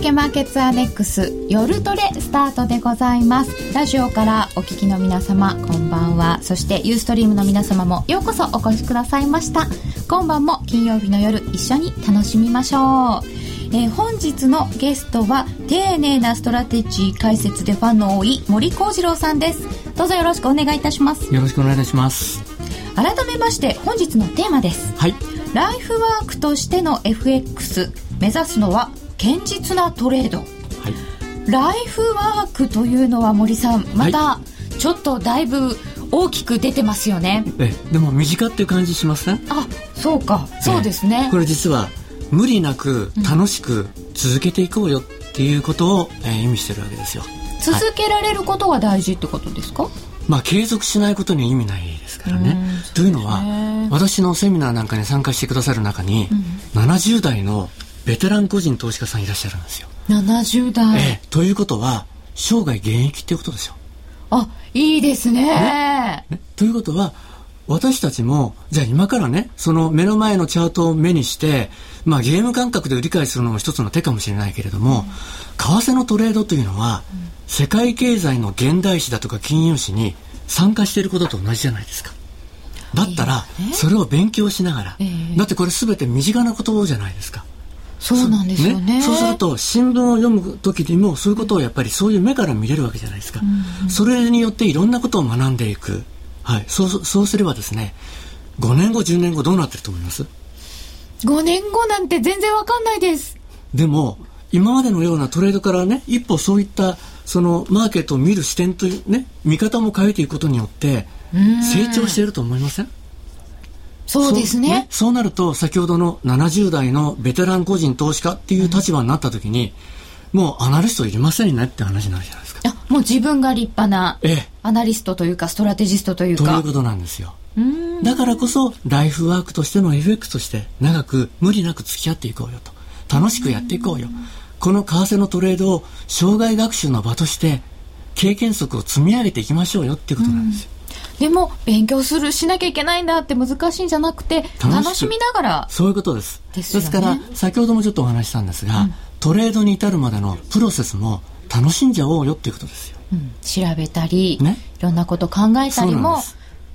けマーケッツアネックス夜トレスタートでございます。ラジオからお聞きの皆様こんばんは。そしてユーストリームの皆様もようこそお越しくださいました。今晩も金曜日の夜一緒に楽しみましょう。えー、本日のゲストは丁寧なストラテジー解説でファンの多い森好治郎さんです。どうぞよろしくお願いいたします。よろしくお願いいたします。改めまして本日のテーマです。はい。ライフワークとしての FX 目指すのは堅実なトレード、はい、ライフワークというのは森さんまたちょっとだいぶ大きく出てますよね、えでも身近っていう感じしません？あそうか。そうですね。これ実は無理なく楽しく続けていこうよっていうことを、えー、意味してるわけですよ。続けられることが大事ってことですか、はい、まあ継続しないことには意味ないですからね。というのは私のセミナーなんかに参加してくださる中に、うん、70代のベテラン個人投資家さんいらっしゃるんですよ。70代。ええ、ということは、生涯現役っていうことですよ。あ、いいですね。ねねということは、私たちも、じゃあ今からね、その目の前のチャートを目にして、まあゲーム感覚で理解するのも一つの手かもしれないけれども、うん、為替のトレードというのは、うん、世界経済の現代史だとか金融史に参加していることと同じじゃないですか。だったら、それを勉強しながら、えー、だってこれ全て身近なことじゃないですか。そうなんですよね、ね、そうすると新聞を読む時にもそういうことをやっぱりそういう目から見れるわけじゃないですか、うんうん、それによっていろんなことを学んでいく、はい、そうそうすればですね5年後10年後どうなってると思います？5年後なんて全然わかんないです。でも今までのようなトレードからね一歩そういったそのマーケットを見る視点というね見方も変えていくことによって成長していると思いません？そうですね、ね、そうなると先ほどの70代のベテラン個人投資家っていう立場になった時に、うん、もうアナリストいりませんねって話になるじゃないですか。あもう自分が立派なアナリストというかストラテジストというか。ということなんですよ。だからこそライフワークとしての FX として長く無理なく付き合っていこうよと。楽しくやっていこうよ。この為替のトレードを生涯学習の場として経験則を積み上げていきましょうよっていうことなんですよでも勉強するしなきゃいけないんだって難しいんじゃなくて楽しみながら。そういうことです。です、ね,、から先ほどもちょっとお話したんですが、うん、トレードに至るまでのプロセスも楽しんじゃおうよっていうことですよ、うん、調べたり、ね、いろんなこと考えたりも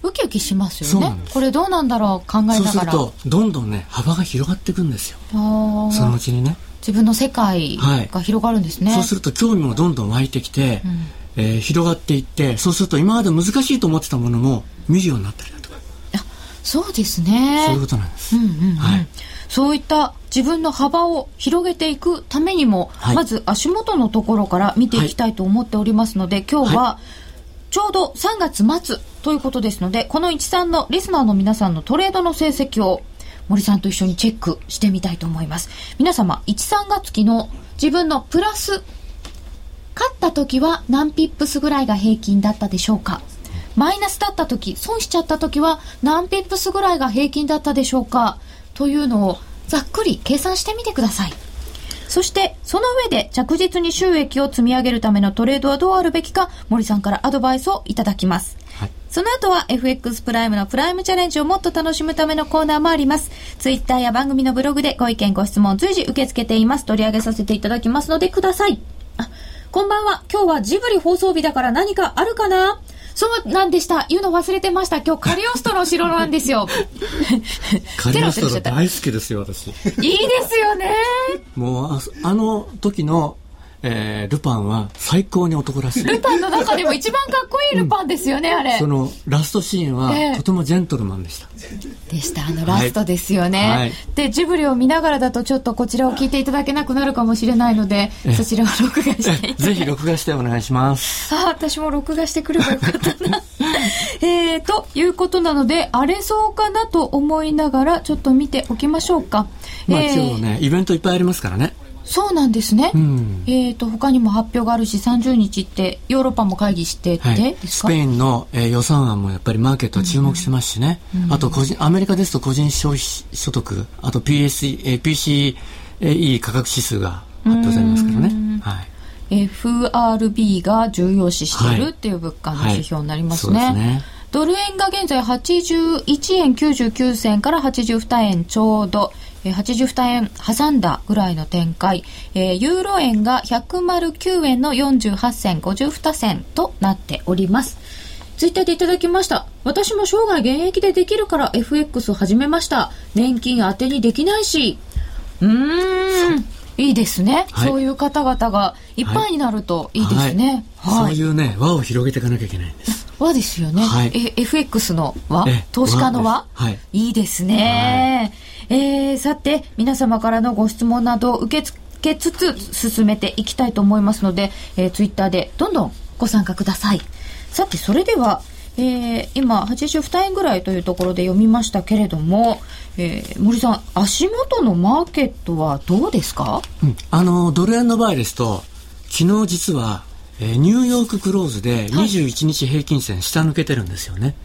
ウキウキしますよね。これどうなんだろう考えながら。そうするとどんどんね幅が広がっていくんですよ。そのうちにね。自分の世界が広がるんですね、はい、そうすると興味もどんどん湧いてきて、うんえー、広がっていってそうすると今まで難しいと思ってたものも見るようになったりだとか。そうですね。そういうことなんです、うんうんうん、はい、そういった自分の幅を広げていくためにも、はい、まず足元のところから見ていきたいと思っておりますので、はい、今日は、ちょうど3月末ということですのでこの13のリスナーの皆さんのトレードの成績を森さんと一緒にチェックしてみたいと思います。皆様1、3月期の自分のプラス勝った時は何ピップスぐらいが平均だったでしょうか？マイナスだった時、損しちゃった時は何ピップスぐらいが平均だったでしょうか？というのをざっくり計算してみてください。そして、その上で着実に収益を積み上げるためのトレードはどうあるべきか、森さんからアドバイスをいただきます。はい、その後は FX プライムのプライムチャレンジをもっと楽しむためのコーナーもあります。ツイッターや番組のブログでご意見ご質問随時受け付けています。取り上げさせていただきますのでください。あこんばんは。今日はジブリ放送日だから何かあるかな？そうなんでした。言うの忘れてました。今日カリオストの城なんですよ。カリオストロ大好きですよ、私。いいですよね。もうあ、あの時のえー、ルパンは最高に男らしい。ルパンの中でも一番かっこいいルパンですよね、うん、あれ。そのラストシーンは、とてもジェントルマンでした。でした、あのラストですよね、はい、で、ジブリを見ながらだとちょっとこちらを聞いていただけなくなるかもしれないので、そちらは録画してぜひ録画してお願いします。あ、私も録画してくればよかったな。えー、ということなので、荒れそうかなと思いながら、ちょっと見ておきましょうか。まあ、えー、今日ね、イベントいっぱいありますからね。そうなんですね。うん、えっ、ー、と他にも発表があるし、30日ってヨーロッパも会議してて、はい、スペインの、えー、予算案もやっぱりマーケットは注目してますしね。うんうん、あと個人アメリカですと個人消費所得、あと PS、えー、PCE 価格指数が発表されますからね。はい。FRB が重要視しているっていう物価の指標になりますね。はいはい、ねドル円が現在81円99銭から82円ちょうど。えー、82円挟んだぐらいの展開、えー、ユーロ円が109円の48銭52銭となっております。ツイッターでいただきました。私も生涯現役でできるから FX を始めました。年金当てにできないし。うーん。いいですね、はい、そういう方々がいっぱいになるといいですね。はいはい、そういうね、輪を広げていかなきゃいけないんです。輪ですよね。はい、え FX の輪？投資家の輪？はい、いいですね。はい、えー、さて、皆様からのご質問など受け付けつつ進めていきたいと思いますので、えー、ツイッターでどんどんご参加ください。さて、それでは、えー、今、82円ぐらいというところで読みましたけれども、えー、森さん、足元のマーケットはどうですか、うん、あの、ドル円の場合ですと、昨日実は、えー、ニューヨーククローズで21日平均線下抜けてるんですよね。はい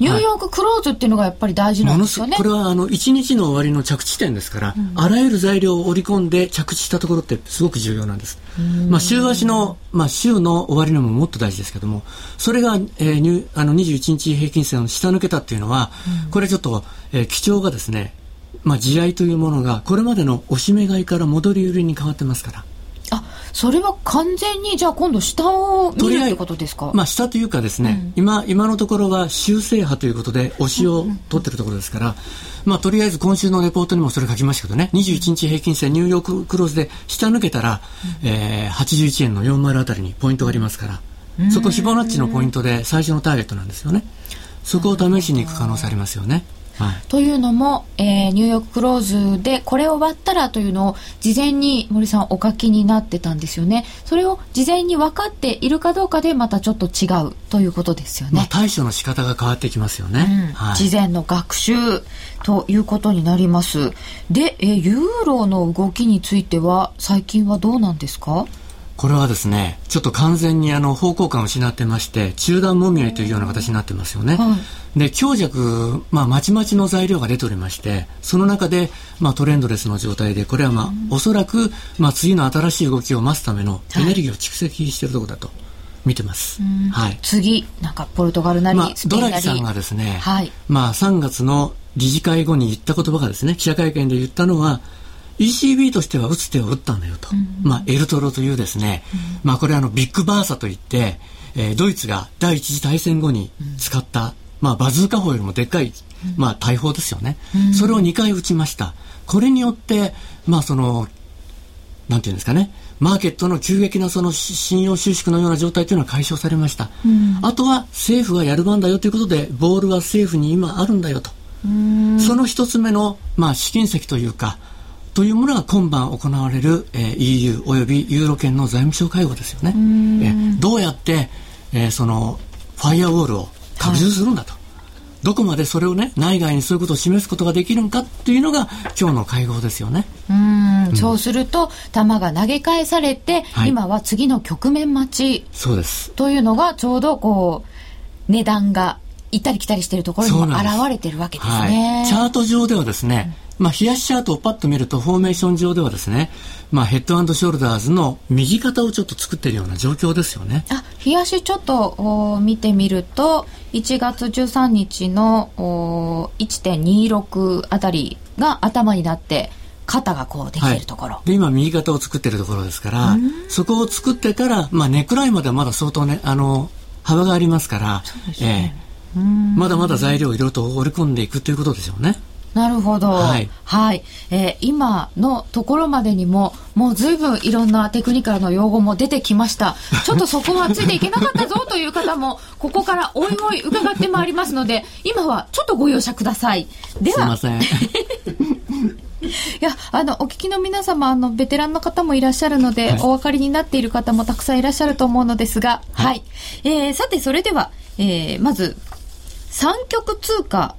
ニューヨーククローズっていうのがやっぱり大事なんですよね。これはあの1日の終わりの着地点ですから、うん、あらゆる材料を織り込んで着地したところってすごく重要なんです。まあ週足の、まあ週の終わりのももっと大事ですけども、それが、えー、ニュあの21日平均線を下抜けたっていうのは、うん、これちょっと、えー、基調がですね、まあ地合というものがこれまでの押し目買いから戻り売りに変わってますから。あそれは完全にじゃあ今度下を見るってことですか？まあ下というかですね、うん、今今のところは修正派ということで押しを取ってるところですから、まあとりあえず今週のレポートにもそれ書きましたけどね21日平均線ニューヨーククローズで下抜けたら、うん、えー、81円の40あたりにポイントがありますから、うん、そこフィボナッチのポイントで最初のターゲットなんですよね。そこを試しに行く可能性ありますよね。はい、というのも、えー、ニューヨーククローズでこれを割ったらというのを事前に森さんお書きになってたんですよね。それを事前に分かっているかどうかでまたちょっと違うということですよね、まあ、対処の仕方が変わってきますよね、うん。はい、事前の学習ということになります。で、えー、ユーロの動きについては最近はどうなんですか？これはですね、ちょっと完全にあの方向感を失ってまして、中断もみ合いというような形になってますよね。はい、で、強弱、まあ、まちまちの材料が出ておりまして、その中で、まあ、トレンドレスの状態で、これはまあ、おそらく、まあ、次の新しい動きを増すためのエネルギーを蓄積しているところだと。見てます。はい。次、なんかポルトガルなり、まあ、ドラギさんがですね、はい、まあ3月の理事会後に言った言葉がですね、記者会見で言ったのは、ECB としては打つ手を打ったんだよと、うん、まあ、エルトロというですね、うん、まあ、これあのビッグバーサといって、えー、ドイツが第一次大戦後に使った、まあ、バズーカ砲よりもでっかい、まあ、大砲ですよね、それを2回撃ちました。これによってまあそのなんていうんですかね。マーケットの急激なその信用収縮のような状態というのは解消されました、あとは政府がやる番だよということでボールは政府に今あるんだよと。その一つ目の、まあ、試金石というかというものが今晩行われる、えー、EU およびユーロ圏の財務省会合ですよね。えー、どうやって、えー、そのファイアウォールを拡充するんだと。はい、どこまでそれをね内外にそういうことを示すことができるのかというのが今日の会合ですよね。うん、そうすると球が投げ返されて、はい、今は次の局面待ち。そうです。というのがちょうどこう値段が行ったり来たりしているところにも現れてるわけですね。はい、チャート上ではですね、うんまあ、冷やしチャートをパッと見ると、フォーメーション上ではですね、まあ、ヘッドショルダーズの右肩をちょっと作っているような状況ですよね。あ、冷やしちょっと見てみると、1月13日の1.26あたりが頭になって、肩がこうできてるところ、はい、で今右肩を作ってるところですからそこを作ってから、まあ、ネックラインまではまだ相当ねあの幅がありますから、ね、えー、まだまだ材料をいろいろと織り込んでいくということでしょうね。なるほど。はい。はい、えー、今のところまでにも、もう随分いろんなテクニカルの用語も出てきました。ちょっとそこはついていけなかったぞという方も、ここからおいおい伺ってまいりますので、今はちょっとご容赦ください。では。すいません。いや、あの、お聞きの皆様、あの、ベテランの方もいらっしゃるので、はい、お分かりになっている方もたくさんいらっしゃると思うのですが、はい。はい、えー、さて、それでは、えー、まず、三極通貨、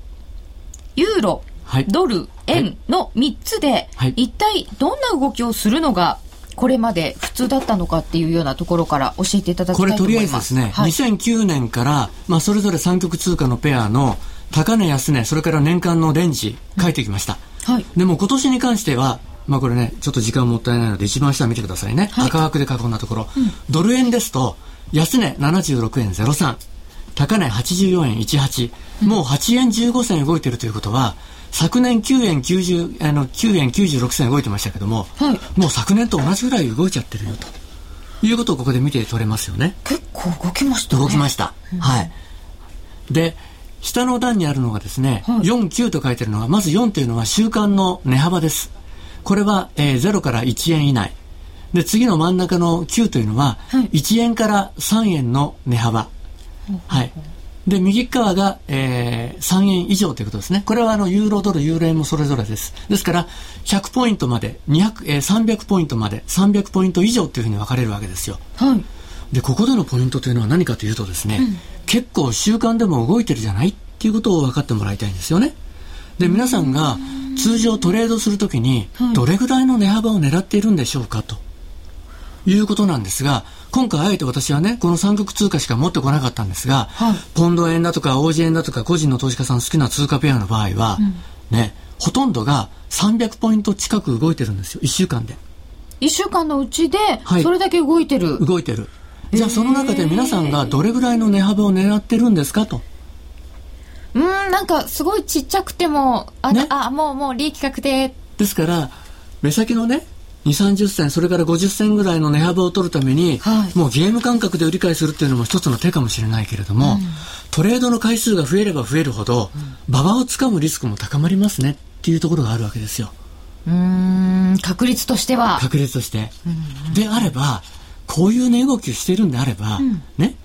ユーロ、はい、ドル、円の3つで、はい、一体どんな動きをするのがこれまで普通だったのかっていうようなところから教えていただきたいと思います。これとりあえずですね、はい、2009年から、まあ、それぞれ三極通貨のペアの高値安値、それから年間のレンジ書いてきました。うん、はい。でも今年に関しては、まあこれね、ちょっと時間もったいないので一番下見てくださいね。はい、赤枠で囲んだところ。うん、ドル円ですと、安値76円03、高値84円18、もう8円15銭動いてるということは、昨年9円90、あの、9円96銭動いてましたけども、はい、もう昨年と同じぐらい動いちゃってるよと。いうことをここで見て取れますよね。結構動きましたね。動きました。うん、はい。で、下の段にあるのがですね、はい、4、9と書いてるのは、まず4というのは週間の値幅です。これは、えー、0から1円以内。で、次の真ん中の9というのは、はい、1円から3円の値幅。はい。で、右側が、えー、3円以上ということですね。これはあの、ユーロドル、ユーロ円もそれぞれです。ですから、100ポイントまで、200、えー、300ポイントまで、300ポイント以上というふうに分かれるわけですよ。はい。で、ここでのポイントというのは何かというとですね、うん、結構習慣でも動いてるじゃないっていうことを分かってもらいたいんですよね。で、皆さんが通常トレードするときに、どれぐらいの値幅を狙っているんでしょうかと。いうことなんですが、今回あえて私はね、この三国通貨しか持ってこなかったんですが、はい、ポンド円だとか、オージ円だとか、個人の投資家さん好きな通貨ペアの場合は、うん、ね、ほとんどが300ポイント近く動いてるんですよ、1週間で。1週間のうちで、それだけ動いてる。動いてる。じゃあその中で皆さんがどれぐらいの値幅を狙ってるんですかと。うん、なんかすごいちっちゃくても、あ、ね、あもうもう利益確定。ですから、目先のね、2、30銭、それから50銭ぐらいの値幅を取るために、はい、もうゲーム感覚で売り買いするっていうのも一つの手かもしれないけれども、うん、トレードの回数が増えれば増えるほど、馬場をつかむリスクも高まりますねっていうところがあるわけですよ。うん、確率としては。確率として。であれば、こういう値動きをしているんであれば、うん、ね、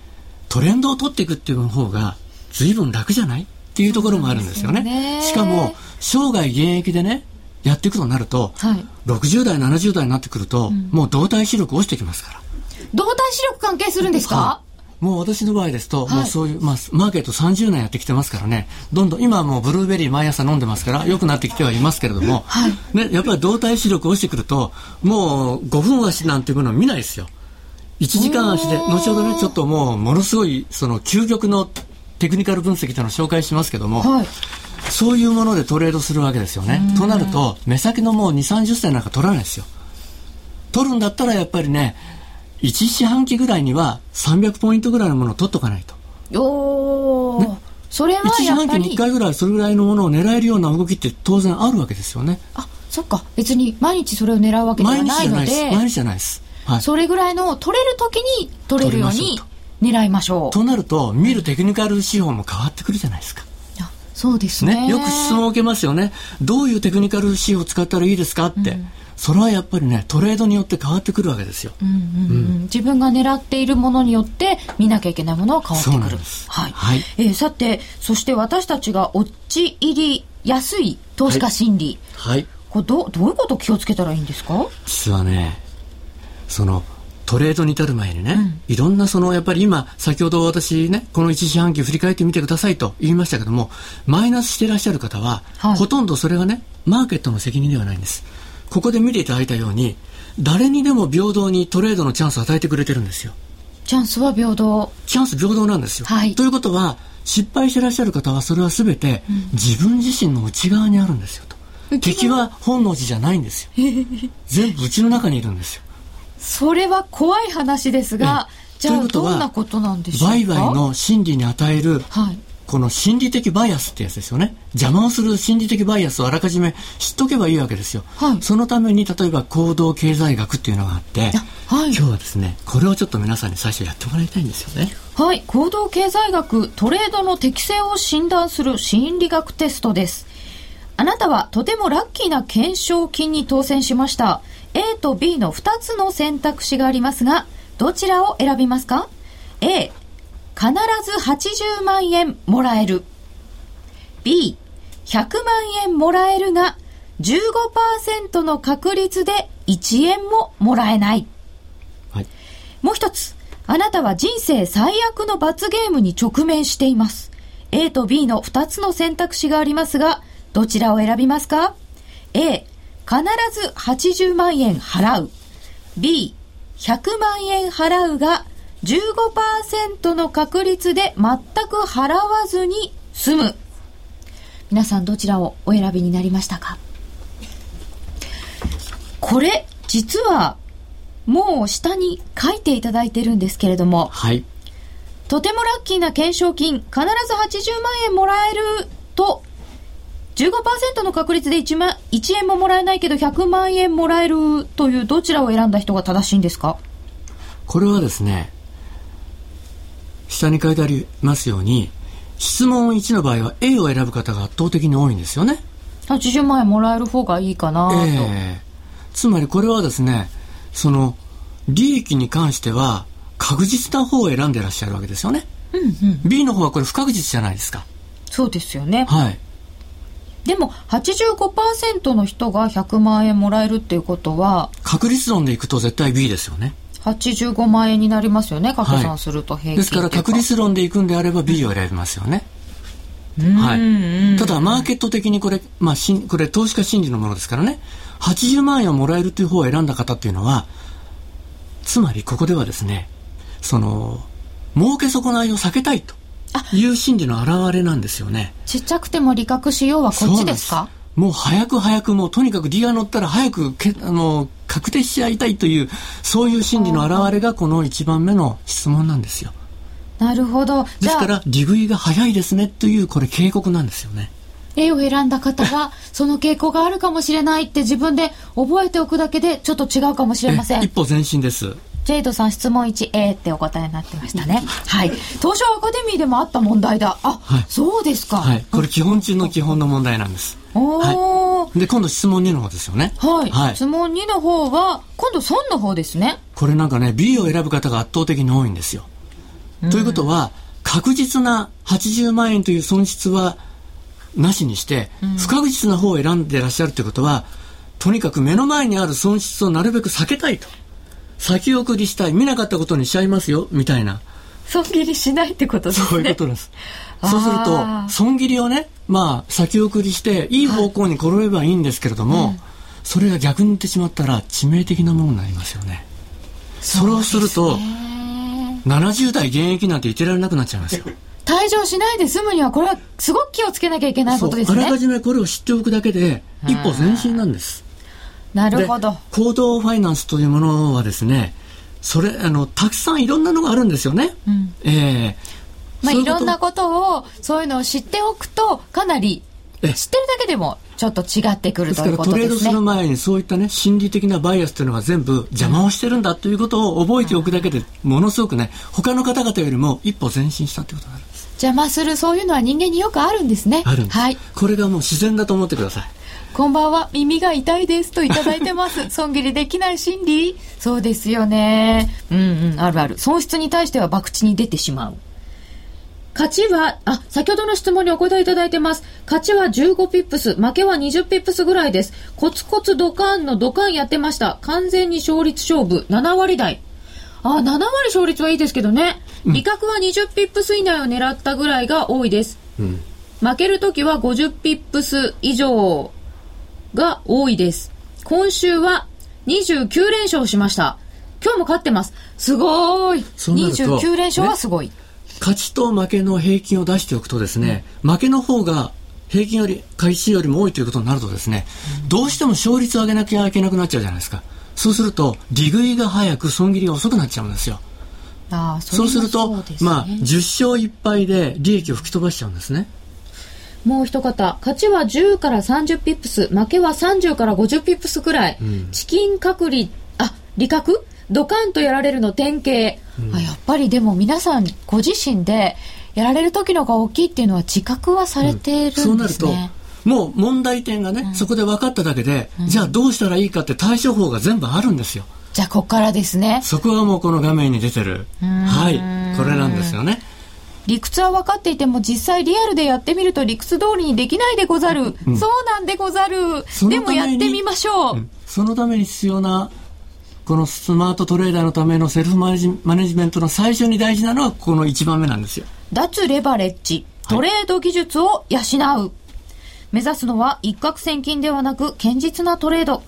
トレンドを取っていくっていう方が随分楽じゃないっていうところもあるんですよね。ねしかも、生涯現役でね、やっていくとなると、はい、60代、70代になってくると、うん、もう動体視力落ちてきますから。動体視力関係するんですか、もう私の場合ですと、はい、もうそういう、まあ、マーケット30年やってきてますからね、どんどん、今はもうブルーベリー毎朝飲んでますから、良くなってきてはいますけれども、はい、ね、やっぱり動体視力落ちてくると、もう5分足なんていうものを見ないですよ。1時間足で、後ほどね、ちょっともう、ものすごい、その、究極のテクニカル分析というのを紹介しますけども、はい、そういうものでトレードするわけですよね。となると、目先のもう2、30銭なんか取らないですよ。取るんだったらやっぱりね、1四半期ぐらいには300ポイントぐらいのものを取っとかないと。おー。ね、それは1四半期に1回ぐらいそれぐらいのものを狙えるような動きって当然あるわけですよね。あ、そっか。別に毎日それを狙うわけではないので。毎日じゃないです。毎日じゃないです。はい、それぐらいの取れる時に取れるように狙いましょう。となると、見るテクニカル指標も変わってくるじゃないですか。そうですね、ね、よく質問を受けますよね。どういうテクニカル指標を使ったらいいですかって。うん、それはやっぱりね、トレードによって変わってくるわけですよ。うんうんうん、自分が狙っているものによって見なきゃいけないものは変わってくる。はい。はい、えー、さて、そして私たちが落ち入りやすい投資家心理。はい。はい、これどどういうこと気をつけたらいいんですか？実はね、その、トレードに至る前にね、うん、いろんなその、やっぱり今、先ほど私ね、この一四半期振り返ってみてくださいと言いましたけども、マイナスしていらっしゃる方は、はい、ほとんどそれがね、マーケットの責任ではないんです。ここで見ていただいたように、誰にでも平等にトレードのチャンスを与えてくれてるんですよ。チャンスは平等。チャンス平等なんですよ。はい、ということは、失敗していらっしゃる方は、それはすべて、自分自身の内側にあるんですよと。敵は本能寺じゃないんですよ。全部うちの中にいるんですよ。それは怖い話ですが、じゃあどんなことなんでしょうか？売買の心理に与える、はい、この心理的バイアスってやつですよね。邪魔をする心理的バイアスをあらかじめ知っとけばいいわけですよ。はい、そのために例えば行動経済学っていうのがあって、はい、今日はですね、これをちょっと皆さんに最初やってもらいたいんですよね。はい、行動経済学、トレードの適性を診断する心理学テストです。あなたはとてもラッキーな懸賞金に当選しました。A と B の2つの選択肢がありますが、どちらを選びますか ?A、必ず80万円もらえる。B、100万円もらえるが、15%の確率で1円ももらえない。はい、もう一つ、あなたは人生最悪の罰ゲームに直面しています。A と B の2つの選択肢がありますが、どちらを選びますか ?A、必ず80万円払う。B、100万円払うが15%の確率で全く払わずに済む。皆さんどちらをお選びになりましたか？これ、実は、もう下に書いていただいてるんですけれども、はい。とてもラッキーな懸賞金、必ず80万円もらえると15%の確率で 1, 万1円ももらえないけど100万円もらえるというどちらを選んだ人が正しいんですか？これはですね、下に書いてありますように、質問1の場合は A を選ぶ方が圧倒的に多いんですよね。80万円もらえる方がいいかなと、ええつまりこれはですね、その、利益に関しては確実な方を選んでらっしゃるわけですよね。B の方はこれ不確実じゃないですか。そうですよねはい。でも85%の人が100万円もらえるっていうことは確率論でいくと絶対 B ですよね。85万円になりますよね掛け算すると平均ですから確率論でいくんであれば B を選びますよね。はい。ただマーケット的にこれ、まあ、しんこれ投資家心理のものですからね。80万円をもらえるという方を選んだ方っていうのは、つまりここではですね、その、儲け損ないを避けたいという心理の表れなんですよね。ちっちゃくても利確しようはこっちですか？もう早く早くもうとにかく利が乗ったら早くけあの確定しちゃいたいというそういう心理の表れがこの1番目の質問なんですよ。なるほどですから利食いが早いですねというこれ警告なんですよね。A を選んだ方は その傾向があるかもしれないって自分で覚えておくだけでちょっと違うかもしれませんえ一歩前進です。ジェイドさん質問 1A ってお答えになってましたねはい東証アカデミーでもあった問題だあ、はいそうですか、はい。これ基本中の基本の問題なんです。おーはい。で、今度質問2の方ですよね。はい、はい。質問2の方は今度損の方ですねこれなんかね、B を選ぶ方が圧倒的に多いんですよ。ということは、確実な80万円という損失はなしにして、不確実な方を選んでらっしゃるということは、とにかく目の前にある損失をなるべく避けたいと。先送りしたい。見なかったことにしちゃいますよ、みたいな。損切りしないってことですねそういうことです。そうすると、損切りをね、まあ、先送りして、いい方向に転べばいいんですけれども、それが逆に言ってしまったら致命的なものになりますよね。それをすると、70代現役なんて言ってられなくなっちゃいますよ。退場しないで済むにはこれはすごく気をつけなきゃいけないことですねあらかじめこれを知っておくだけで、一歩前進なんです。なるほど。で行動ファイナンスというものはですね、それ、あの、たくさんいろんなのがあるんですよね。ん。ええ。まあ、いろんなことをそういうのを知っておくとかなり知え。ってるだけでもちょっと違ってくるということですね。トレードする前にそういったね心理的なバイアスというのが全部邪魔をしてるんだということを覚えておくだけでものすごくね他の方々よりも一歩前進したということになるんです。邪魔するそういうのは人間によくあるんですね。あるんです、はい。これがもう自然だと思ってくださいこんばんは。耳が痛いです。といただいてます。損切りできない心理。そうですよね。うんうん。あるある。損失に対しては博打に出てしまう。勝ちは、あ、先ほどの質問にお答えいただいてます。勝ちは15ピップス、負けは20ピップスぐらいです。コツコツドカンのドカンやってました。完全に勝率勝負、7割台。あ、7割勝率はいいですけどね。利確は20ピップス以内を狙ったぐらいが多いです。うん。負けるときは50ピップス以上が多いです。今週は29連勝しました。今日も勝ってます。すごーい。そうなると29連勝はすごい。勝ちと負けの平均を出しておくとですね、負けの方が平均より回数よりも多いということになるとですね、どうしても勝率を上げなきゃいけなくなっちゃうじゃないですかそうすると利食いが早く損切りが遅くなっちゃうんですよああ、そうするとまあ10勝1敗で利益を吹き飛ばしちゃうんですねもう一方、勝ちは10から30ピップス、負けは30から50ピップスくらい。チキン隔離、あ、利確？ドカンとやられるの典型、あ。やっぱりでも皆さんご自身でやられる時のが大きいっていうのは自覚はされてるんですね。そうなるともう問題点がね、そこで分かっただけで、じゃあどうしたらいいかって対処法が全部あるんですよ。じゃあここからですね。そこはもうこの画面に出てる。はい。これなんですよね理屈は分かっていても実際リアルでやってみると理屈通りにできないでござる。そうなんでござる。でもやってみましょう。そのために必要なこのスマートトレーダーのためのセルフマネジマネジメントの最初に大事なのはこの1番目なんですよ脱レバレッジ、トレード技術を養う。目指すのは一攫千金ではなく堅実なトレード。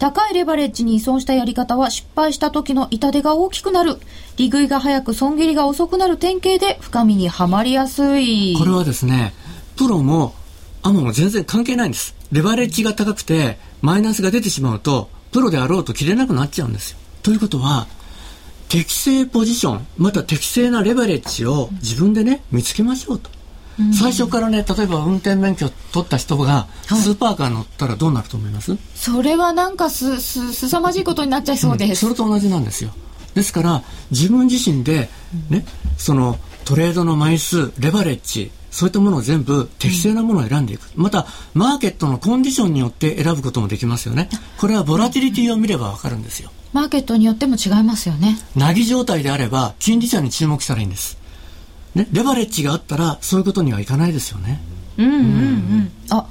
高いレバレッジに依存したやり方は失敗した時の痛手が大きくなる。利食いが早く損切りが遅くなる典型で深みにはまりやすい。これはですねプロもアマも全然関係ないんですレバレッジが高くてマイナスが出てしまうとプロであろうと切れなくなっちゃうんですよということは適正ポジションまた適正なレバレッジを自分でね見つけましょうと最初からね、例えば運転免許取った人が、スーパーカー乗ったらどうなると思います、はい、それはなんかす、す、すさまじいことになっちゃいそうです。うん、それと同じなんですよ。ですから、自分自身で、ね、その、トレードの枚数、レバレッジ、そういったものを全部適正なものを選んでいく。また、マーケットのコンディションによって選ぶこともできますよね。これはボラティリティを見ればわかるんですよ。マーケットによっても違いますよね。なぎ状態であれば、金利差に注目したらいいんです。ね、レバレッジがあったら、そういうことにはいかないですよね。うんうんうん。あ、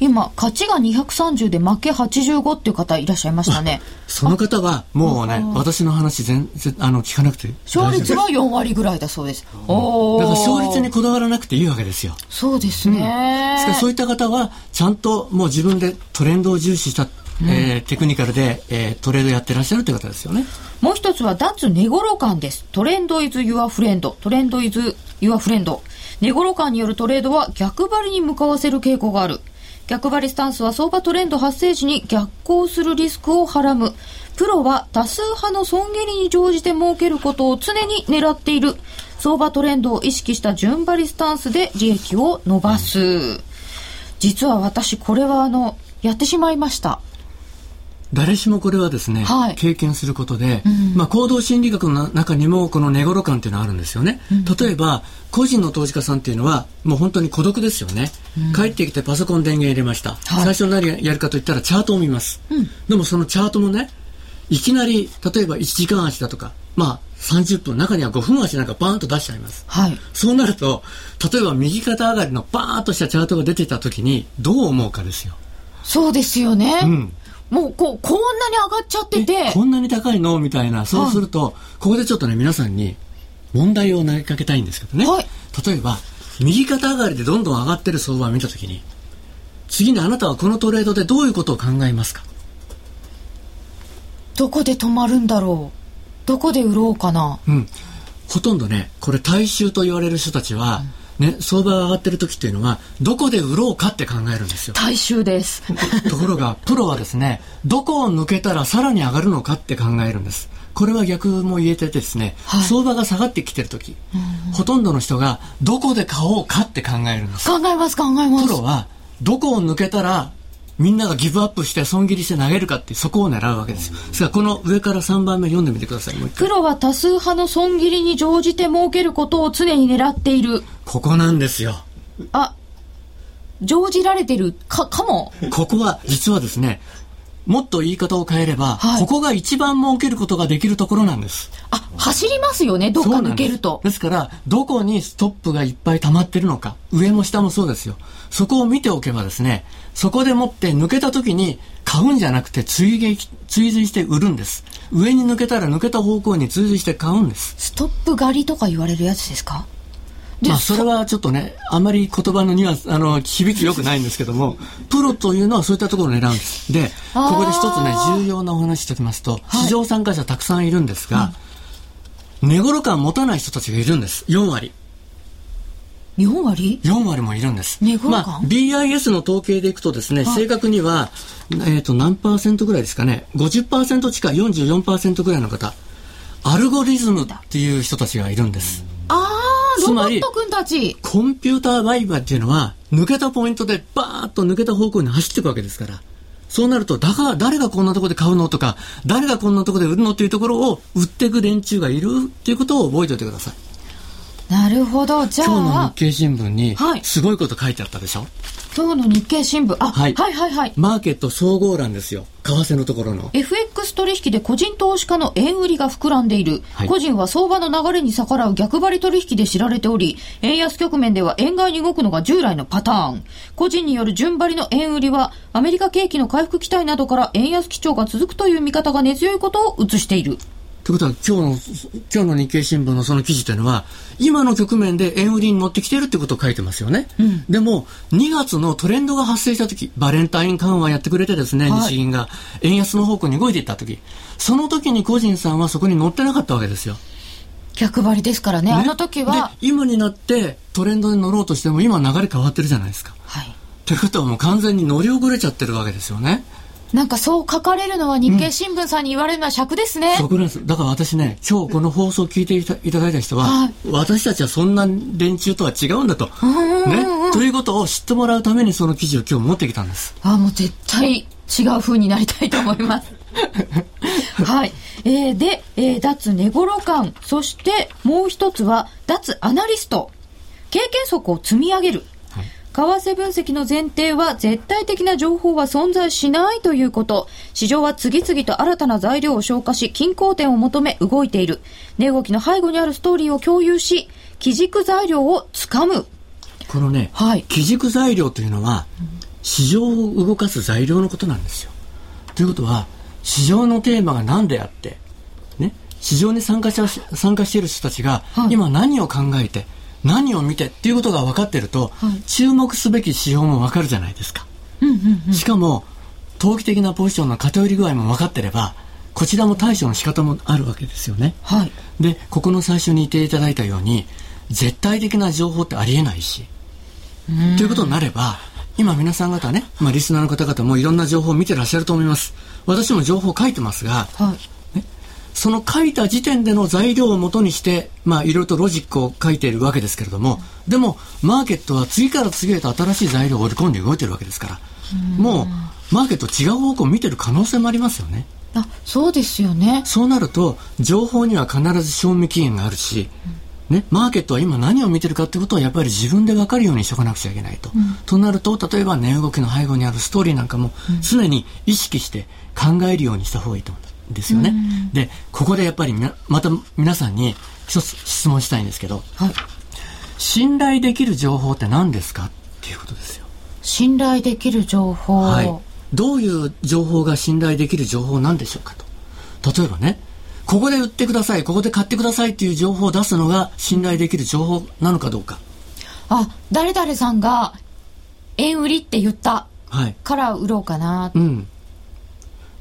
今、勝ちが230で負け85っていう方いらっしゃいましたね。その方は、もうね、私の話全然、あの、聞かなくて勝率は4割ぐらいだそうです。おだから勝率にこだわらなくていいわけですよ。そうですね。うん、そういった方は、ちゃんともう自分でトレンドを重視した、うん、えー、テクニカルで、えー、トレードやってらっしゃるという方ですよね。もう一つは脱寝頃感です。トレンドイズユアフレンド。トレンドイズユアフレンド。寝頃感によるトレードは逆張りに向かわせる傾向がある。逆張りスタンスは相場トレンド発生時に逆行するリスクをはらむ。プロは多数派の損切りに乗じて儲けることを常に狙っている。相場トレンドを意識した順張りスタンスで利益を伸ばす。実は私これはあの、やってしまいました。誰しもこれはですね、はい、経験することで、うん、まあ、行動心理学の中にもこの寝頃感っていうのはあるんですよね、うん、例えば個人の投資家さんっていうのはもう本当に孤独ですよね、うん、帰ってきてパソコン電源入れました、はい、最初何やるかといったらチャートを見ます、でもそのチャートもねいきなり例えば1時間足だとかまあ30分中には5分足なんかバーンと出しちゃいます、はい、そうなると例えば右肩上がりのバーンとしたチャートが出てた時にどう思うかですよ。そうですよね、うんもうこう、こんなに上がっちゃってて。こんなに高いの？みたいな。そうすると、はい、ここでちょっとね、皆さんに問題を投げかけたいんですけどね。はい、例えば、右肩上がりでどんどん上がってる相場を見たときに、次にあなたはこのトレードでどういうことを考えますか？どこで止まるんだろう？どこで売ろうかな？うん。ほとんどね、これ大衆と言われる人たちは、うんね、相場が上がってる時っていうのは、どこで売ろうかって考えるんですよ。大衆です。ところが、プロはですね、どこを抜けたらさらに上がるのかって考えるんです。これは逆も言えてですね、はい、相場が下がってきてる時、ほとんどの人がどこで買おうかって考えるんです。考えます、考えます。プロは、どこを抜けたらみんながギブアップして損切りして投げるかってそこを狙うわけですよ。ですからこの上から3番目読んでみてください。プロは多数派の損切りに乗じて儲けることを常に狙っている。ここなんですよ。あ、乗じられてるか、かも。ここは実はですね、もっと言い方を変えれば、はい、ここが一番儲けることができるところなんです。あ、走りますよね、どっか抜けると。ですから、どこにストップがいっぱい溜まってるのか、上も下もそうですよ。そこを見ておけばですね、そこでもって抜けた時に買うんじゃなくて追撃、追随して売るんです。上に抜けたら抜けた方向に追随して買うんです。ストップ狩りとか言われるやつですか？まあ、それはちょっとね、あまり言葉のには、あの、響き良くないんですけども、プロというのはそういったところを狙うんです。で、ここで一つね、重要なお話しておきますと、市場参加者たくさんいるんですが、寝頃感持たない人たちがいるんです。4割。4割 ?4 割もいるんです。まあ、BIS の統計でいくとですね、正確には、えっ、ー、と、何パーセントぐらいですかね、50%近い44%ぐらいの方、アルゴリズムっていう人たちがいるんです。ああつまり、コンピューターバイバーっていうのは、抜けたポイントでバーッと抜けた方向に走っていくわけですから。そうなると、だから誰がこんなところで買うのとか、誰がこんなところで売るのっていうところを売っていく連中がいるっていうことを覚えておいてください。なるほど。じゃあ。今日の日経新聞に、すごいこと書いてあったでしょ、はい、今日の日経新聞。あ、はい、はいはいはいマーケット総合欄ですよ。為替のところの。FX 取引で個人投資家の円売りが膨らんでいる。はい、個人は相場の流れに逆らう逆張り取引で知られており、円安局面では円買いに動くのが従来のパターン。個人による順張りの円売りは、アメリカ景気の回復期待などから円安基調が続くという見方が根強いことを映している。ということは、今日の、今日の日経新聞のその記事というのは、今の局面で円売りに乗ってきてるってことを書いてますよね。うん、でも、2月のトレンドが発生した時、バレンタイン緩和やってくれてですね、はい、日銀が円安の方向に動いていった時、その時に個人さんはそこに乗ってなかったわけですよ。逆張りですからね、ねあの時は。今になってトレンドに乗ろうとしても、今流れ変わってるじゃないですか。はい。ということはもう完全に乗り遅れちゃってるわけですよね。なんかそう書かれるのは日経新聞さんに言われるのは尺ですね。そうなんです。だから私ね、今日この放送を聞いていたいただいた人は、はい、私たちはそんな連中とは違うんだと。ね。ということを知ってもらうためにその記事を今日持ってきたんです。あ、もう絶対違う風になりたいと思います。はい。えー、で、えー、脱寝頃感。そしてもう一つは、脱アナリスト。経験則を積み上げる。為替分析の前提は絶対的な情報は存在しないということ。市場は次々と新たな材料を消化し、均衡点を求め動いている。値動きの背後にあるストーリーを共有し、基軸材料をつかむ。このね、はい、基軸材料というのは、市場を動かす材料のことなんですよ。ということは、市場のテーマが何であって、ね、市場に参加し参加している人たちが、今何を考えて、何を見てっていうことが分かってると、はい、注目すべき指標も分かるじゃないですか。うんうんうん、しかも、投機的なポジションの偏り具合も分かってれば、こちらも対処の仕方もあるわけですよね。はい、で、ここの最初に言っていただいたように、絶対的な情報ってありえないし、ということになれば、今皆さん方ね、まあ、リスナーの方々もいろんな情報を見てらっしゃると思います。私も情報を書いてますが、はい、ね、その書いた時点での材料をもとにして、まあ、いろいろとロジックを書いているわけですけれども、でも、マーケットは次から次へと新しい材料を織り込んで動いてるわけですから、もう、マーケット違う方向を見てる可能性もありますよね。あそうですよね。そうなると、情報には必ず賞味期限があるし、うんね、マーケットは今何を見てるかってことをやっぱり自分で分かるようにしとかなくちゃいけないと。うん、となると、例えば値動きの背後にあるストーリーなんかも常に意識して考えるようにした方がいいと思うんですよね。うん、で、ここでやっぱりまた皆さんに一つ質問したいんですけど、はい、信頼できる情報って何ですか？っていうことですよ。信頼できる情報、はい、どういう情報が信頼できる情報なんでしょうかと。例えばね、ここで売ってください、ここで買ってくださいっていう情報を出すのが信頼できる情報なのかどうか。あ、誰々さんが円売りって言ったから売ろうかな。うん。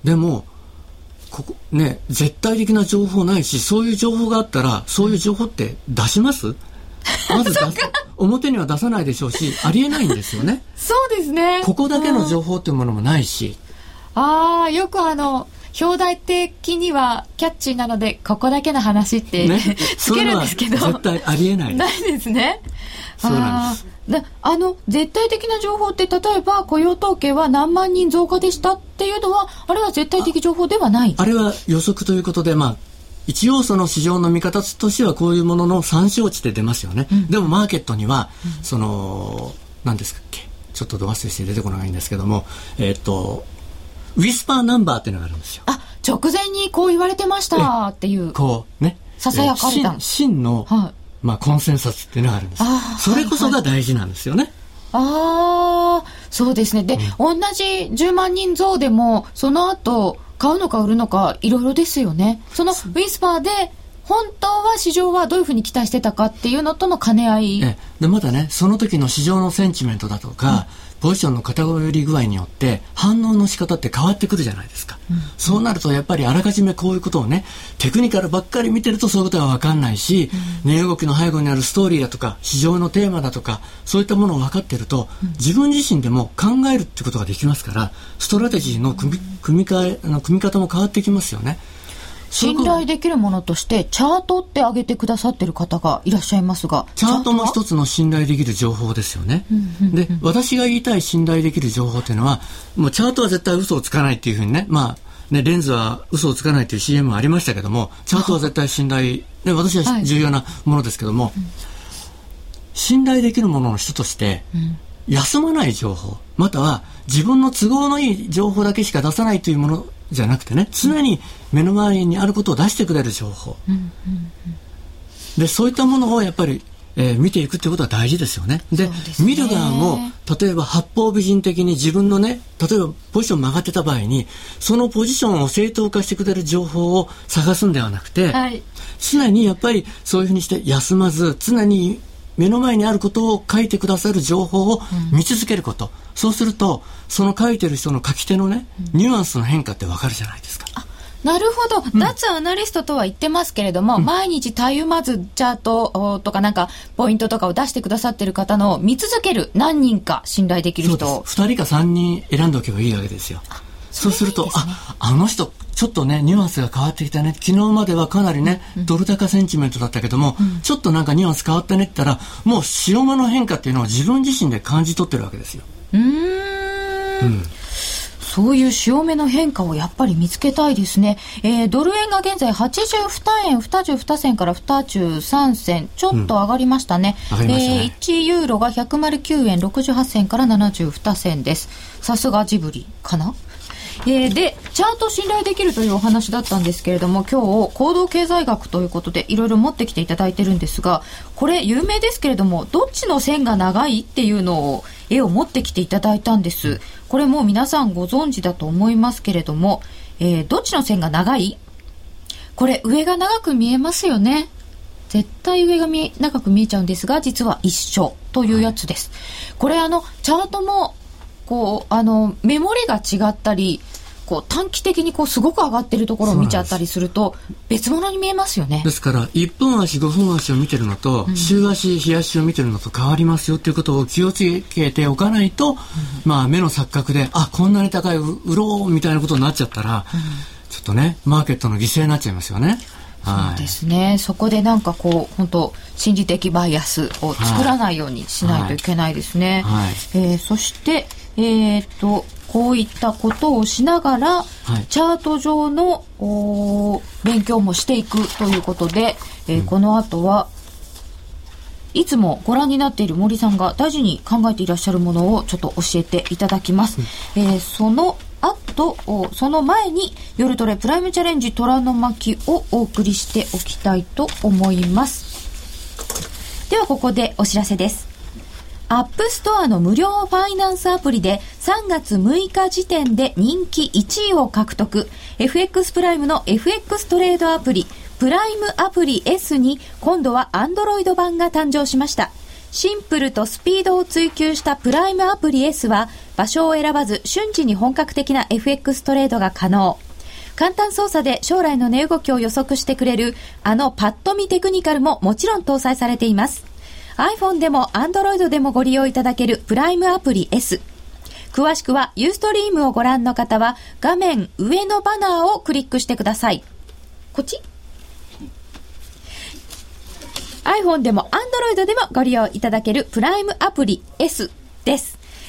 でも、ここ、ね、絶対的な情報ないし、そういう情報があったら、そういう情報って出します？まず表には出さないでしょうし、ありえないんですよね。そうですね。ここだけの情報っていうものもないし。ああ、よくあの、表題的にはキャッチーなので、ここだけの話って、ね、つけるんですけど。絶対ありえない。ないですね。そうなんです。であの絶対的な情報って例えば雇用統計は何万人増加でしたっていうのはあれは絶対的情報ではないあれは予測ということで、まあ、一応その市場の見方としてはこういうものの参照値で出ますよね、うん、でもマーケットには、うん、その何ですかっけ？ちょっとど忘れして出てこないんですけどもえっ、とウィスパーナンバーっていうのがあるんですよ。あ、直前にこう言われてましたっていう。こうね。ささやかれた。真の、はい、まあコンセンサスっていうのがあるんです。それこそが大事なんですよね。ああ、そうですね。で、うん、同じ10万人増でも、その後、買うのか売るのか、いろいろですよね。そのウィスパーで、本当は市場はどういうふうに期待してたかっていうのとの兼ね合い。でまたね、その時の市場のセンチメントだとか、ポジションの偏り具合によって反応の仕方って変わってくるじゃないですか、うん、そうなるとやっぱりあらかじめこういうことをねテクニカルばっかり見てるとそういうことが分かんないし、うん、値動きの背後にあるストーリーだとか市場のテーマだとかそういったものを分かってると、うん、自分自身でも考えるってことができますからストラテジーの組み組み替えの組み方も変わってきますよね。信頼できるものとしてチャートって挙げてくださってる方がいらっしゃいますがチャートも一つの信頼できる情報ですよね、で私が言いたい信頼できる情報っていうのはもうチャートは絶対嘘をつかないっていうふうにねまあね、レンズは嘘をつかないという CM もありましたけども、チャートは絶対信頼、ね、私は重要なものですけども、はい、信頼できるものの人として、休まない情報、または自分の都合のいい情報だけしか出さないというものじゃなくてね常に目の前にあることを出してくれる情報、でそういったものをやっぱり、えー、見ていくってことは大事ですよね。で、ね、見る側も例えば八方美人的に自分のね例えばポジション曲がってた場合にそのポジションを正当化してくれる情報を探すんではなくて、はい、常にやっぱりそういうふうにして休まず常に目の前にあることを書いてくださる情報を見続けること、うん、そうするとその書いてる人の書き手のね、ニュアンスの変化ってわかるじゃないですか。なるほど、うん、脱アナリストとは言ってますけれども、うん、毎日たゆまずチャートとかなんかポイントとかを出してくださってる方の見続ける。何人か信頼できる人を。2人か3人選んでおけばいいわけですよ。そうすると、ね、あ、あの人、ちょっとね、ニュアンスが変わってきたね。昨日まではかなりね、うん、ドル高センチメントだったけども、うん、ちょっとなんかニュアンス変わったねって言ったら、もう白間の変化っていうのを自分自身で感じ取ってるわけですよ。うん。うんそういう潮目の変化をやっぱり見つけたいですね。えー、ドル円が現在82円22銭から23銭、ちょっと上がりましたね。うん、ねえー、1ユーロが109円68銭から72銭です。さすがジブリかな？えー、で、チャート信頼できるというお話だったんですけれども、今日、行動経済学ということで、いろいろ持ってきていただいてるんですが、これ、有名ですけれども、どっちの線が長いっていうのを、絵を持ってきていただいたんです。これも皆さんご存知だと思いますけれども、えー、どっちの線が長い？これ、上が長く見えますよね。絶対上が見長く見えちゃうんですが、実は一緒というやつです。これあの、チャートもこう、あの、メモリが違ったり、こう短期的にこうすごく上がってるところを見ちゃったりすると別物に見えますよね。ですから1分足5分足を見てるのと、うん、週足日足を見てるのと変わりますよっていうことを気をつけておかないと、うん、まあ目の錯覚であこんなに高い売ろうみたいなことになっちゃったら、うん、ちょっとねマーケットの犠牲になっちゃいますよね。そうですね。そこでなんかこう、本当心理的バイアスを作らないようにしないといけないですね。えー、そして、えっ、と、こういったことをしながら、はい、チャート上の勉強もしていくということで、えー、うん、この後はいつもご覧になっている森さんが大事に考えていらっしゃるものをちょっと教えていただきます。うん、えー、その後、その前に夜トレプライムチャレンジ虎の巻をお送りしておきたいと思います。ではここでお知らせです。 App Store の無料ファイナンスアプリで3月6日時点で人気1位を獲得。FX プライムの FX トレードアプリ、プライムアプリ S に今度は Android 版が誕生しました。シンプルとスピードを追求したプライムアプリ S は場所を選ばず瞬時に本格的な FX トレードが可能。簡単操作で将来の値動きを予測してくれるあのパッと見テクニカルももちろん搭載されています。iPhone でも Android でもご利用いただけるプライムアプリ S。詳しくはユーストリームをご覧の方は画面上のバナーをクリックしてください。こっち？iPhone でも Android でもご利用いただけるプライムアプリ S です。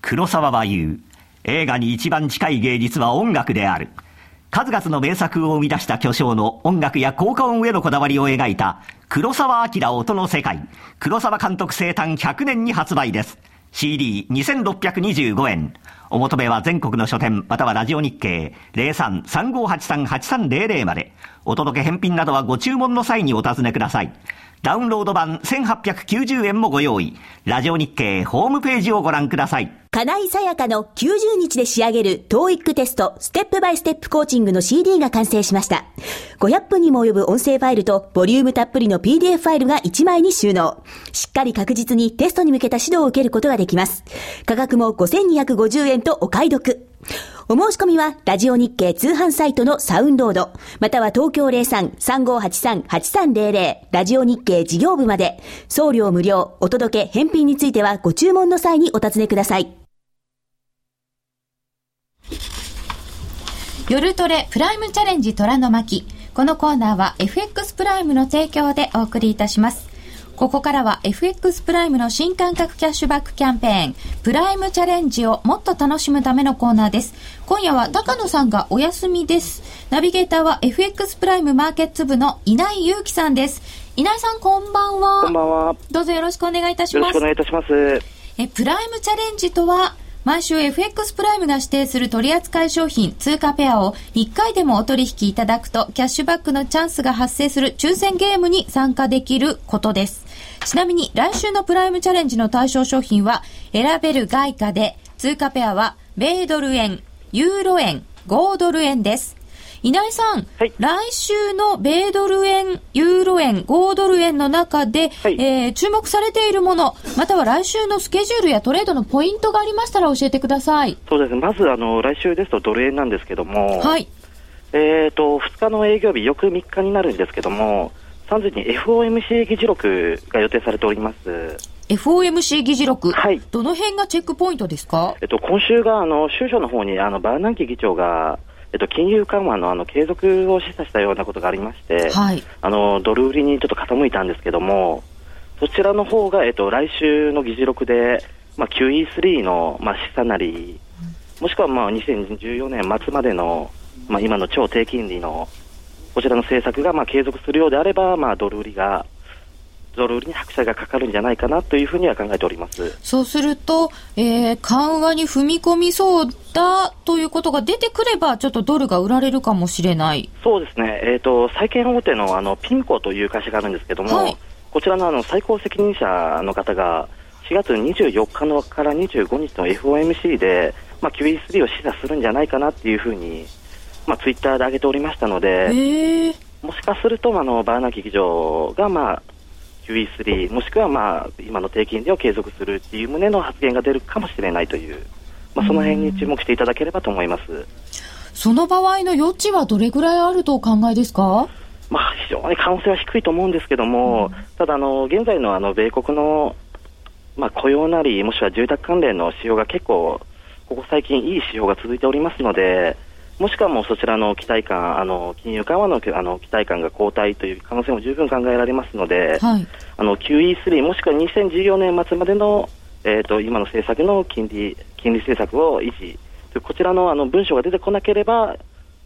黒沢は言う。映画に一番近い芸術は音楽である。数々の名作を生み出した巨匠の音楽や効果音へのこだわりを描いた黒沢明音の世界黒沢監督生誕100年に発売です。CD2625 円。お求めは全国の書店またはラジオ日経03-3583-8300まで。お届け返品などはご注文の際にお尋ねください。ダウンロード版1890円もご用意。ラジオ日経ホームページをご覧ください。金井さやかの90日で仕上げる TOEIC テストステップバイステップコーチングの CD が完成しました。500分にも及ぶ音声ファイルとボリュームたっぷりの PDF ファイルが1枚に収納。しっかり確実にテストに向けた指導を受けることができます。価格も5250円とお買い得。お申し込みは、ラジオ日経通販サイトのサウンロード、または東京03-3583-8300、ラジオ日経事業部まで、送料無料、お届け、返品についてはご注文の際にお尋ねください。夜トレプライムチャレンジ虎の巻。このコーナーは FX プライムの提供でお送りいたします。ここからは FX プライムの新感覚キャッシュバックキャンペーン、プライムチャレンジをもっと楽しむためのコーナーです。今夜は高野さんがお休みです。ナビゲーターは FX プライムマーケッツ部の稲井祐樹さんです。稲井さんこんばんは。こんばんは。どうぞよろしくお願いいたします。よろしくお願いいたします。え、プライムチャレンジとは、毎週 FX プライムが指定する取扱商品通貨ペアを1回でもお取引いただくとキャッシュバックのチャンスが発生する抽選ゲームに参加できることです。ちなみに来週のプライムチャレンジの対象商品は選べる外貨で通貨ペアは米ドル円、ユーロ円、5ドル円です。稲井さん、はい、来週の米ドル円、ユーロ円、5ドル円の中で、はい、えー、注目されているもの、または来週のスケジュールやトレードのポイントがありましたら教えてください。そうですね。まず、あの、来週ですとドル円なんですけども、はい。えっ、ー、と、2日の営業日、翌3日になるんですけども、3時に FOMC 議事録が予定されております。FOMC 議事録、はい、どの辺がチェックポイントですか、えっと、今週があの州書の方にあのバーナンキ議長がえっと、金融緩和のあの継続を示唆したようなことがありまして、はい、あのドル売りにちょっと傾いたんですけども、そちらの方が、えっと、来週の議事録で、まあ、QE3 の、まあ、示唆なり、もしくは、まあ、2014年末までの、まあ、今の超低金利のこちらの政策が、まあ、継続するようであれば、まあ、ドル売りがドル売りに拍車がかかるんじゃないかなというふうには考えております。そうすると、えー、緩和に踏み込みそうだということが出てくれば、ちょっとドルが売られるかもしれない。そうですね、えーと、債券大手のあのピンコという会社があるんですけども、はい、こちらのあの最高責任者の方が、4月24日のから25日の FOMC で、まあ、QE3 を示唆するんじゃないかなっていうふうに、まあ、ツイッターで上げておりましたので、もしかするとあのバーナー劇場が、まあ、QE3 もしくは、まあ、今の低金利を継続するっていう旨の発言が出るかもしれないという、まあ、その辺に注目していただければと思います。その場合の余地はどれぐらいあるとお考えですか？まあ、非常に可能性は低いと思うんですけども、うん、ただあの、現在のあの米国の、まあ、雇用なり、もしくは住宅関連の使用が結構、ここ最近、いい指標が続いておりますので、もしくはもうそちらの期待感、あの金融緩和のあの期待感が後退という可能性も十分考えられますので、はい、あの QE3、もしくは2014年末までの、えーと、今の政策の金利金利政策を維持、こちらのあの文章が出てこなければ、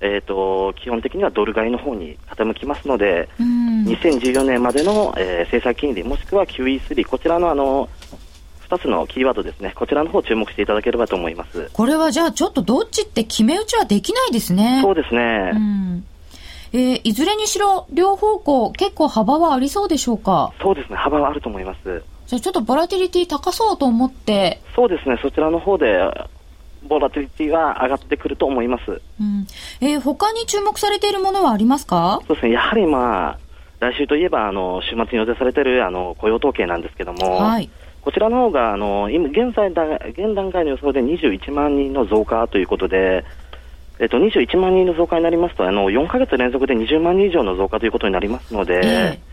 えーと、基本的にはドル買いの方に傾きますので、2014年までの、えー、政策金利、もしくは QE3、こちらのあの2つのキーワードですね、こちらの方注目していただければと思いますこれはじゃあ、ちょっとどっちって決め打ちはできないですね。そうですね。うんえー、いずれにしろ、両方向、結構幅はありそうでしょうか？そうですね、幅はあると思います。じゃあ、ちょっとボラティリティ高そうと思って。そうですね、そちらの方で、ボラティリティは上がってくると思います。うんえー、他に注目されているものはありますか？そうですね、やはりまあ、来週といえば、あの、週末に予定されている、あの、雇用統計なんですけども、はい。こちらの方があの今現在だ現段階の予想で21万人の増加ということで、えっと、21万人の増加になりますとあの4か月連続で20万人以上の増加ということになりますので。えー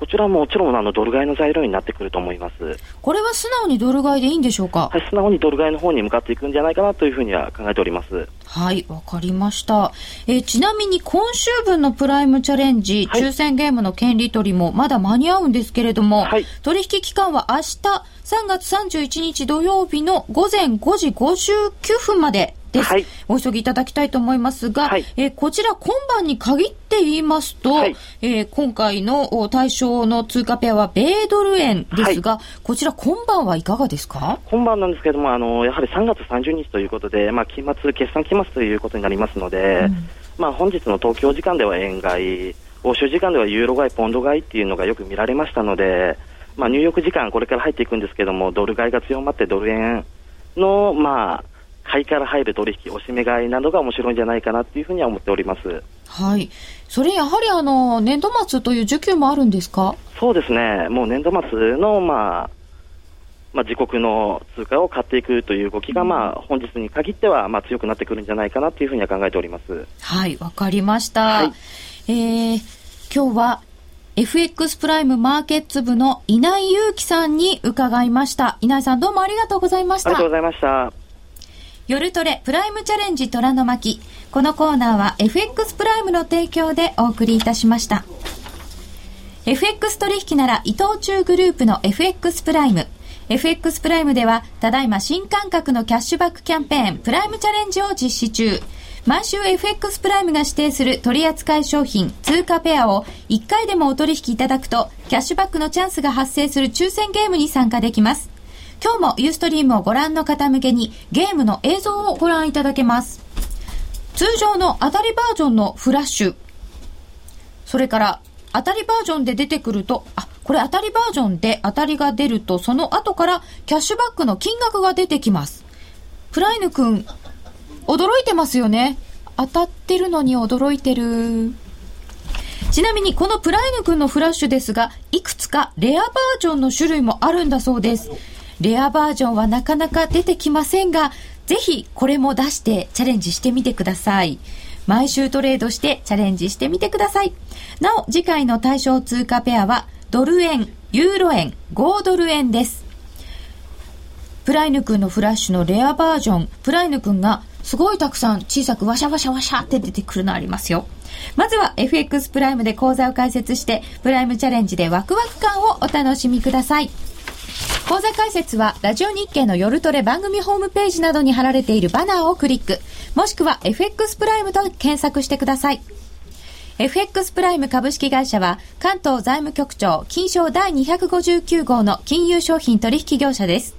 こちらももちろんあのドル買いの材料になってくると思います。これは素直にドル買いでいいんでしょうか？はい、素直にドル買いの方に向かっていくんじゃないかなというふうには考えております。はい、わかりました。えー、ちなみに今週分のプライムチャレンジ、はい、抽選ゲームの権利取りもまだ間に合うんですけれども、はい、取引期間は明日3月31日土曜日の午前5時59分までです。はい、お急ぎいただきたいと思いますが、はい、えー、こちら今晩に限って言いますと、はい、えー、今回の対象の通貨ペアは米ドル円ですが、はい、こちら今晩はいかがですか？今晩なんですけれども、あの、やはり3月30日ということで、まあ、期末、決算期末ということになりますので、うん、まあ、本日の東京時間では円買い、欧州時間ではユーロ買い、ポンド買いっていうのがよく見られましたので、まあ、ニューヨーク時間、これから入っていくんですけども、ドル買いが強まって、ドル円の、まあ、買いから入る取引、おしめ買いなどが面白いんじゃないかなというふうには思っております。はい。それやはりあの、年度末という需給もあるんですか？そうですね。もう年度末の、まあ、まあ、自国の通貨を買っていくという動きが、まあ、本日に限っては、まあ、強くなってくるんじゃないかなというふうには考えております。はい、わかりました。はい、えー、今日は FX プライムマーケッツ部の稲井祐樹さんに伺いました。稲井さんどうもありがとうございました。ありがとうございました。夜トレプライムチャレンジ虎の巻。このコーナーは FX プライムの提供でお送りいたしました。FX 取引なら伊藤忠グループの FX プライム。FX プライムでは、ただいま新感覚のキャッシュバックキャンペーン、プライムチャレンジを実施中。毎週 FX プライムが指定する取扱商品、通貨ペアを1回でもお取引いただくと、キャッシュバックのチャンスが発生する抽選ゲームに参加できます。今日もユーストリームをご覧の方向けにゲームの映像をご覧いただけます。通常の当たりバージョンのフラッシュ、それから当たりバージョンで出てくると、あ、これ当たりバージョンで当たりが出ると、その後からキャッシュバックの金額が出てきます。プライヌ君、驚いてますよね。当たってるのに驚いてる。ちなみにこのプライヌ君のフラッシュですが、いくつかレアバージョンの種類もあるんだそうです。レアバージョンはなかなか出てきませんが、ぜひこれも出してチャレンジしてみてください。毎週トレードしてチャレンジしてみてください。なお、次回の対象通貨ペアは、ドル円、ユーロ円、5ドル円です。プライヌ君のフラッシュのレアバージョン、プライヌ君がすごいたくさん小さくワシャワシャワシャって出てくるのありますよ。まずは FX プライムで講座を開設して、プライムチャレンジでワクワク感をお楽しみください。講座解説は、ラジオ日経の夜トレ番組ホームページなどに貼られているバナーをクリック、もしくは FX プライムと検索してください。FX プライム株式会社は、関東財務局長、金賞第259号の金融商品取引業者です。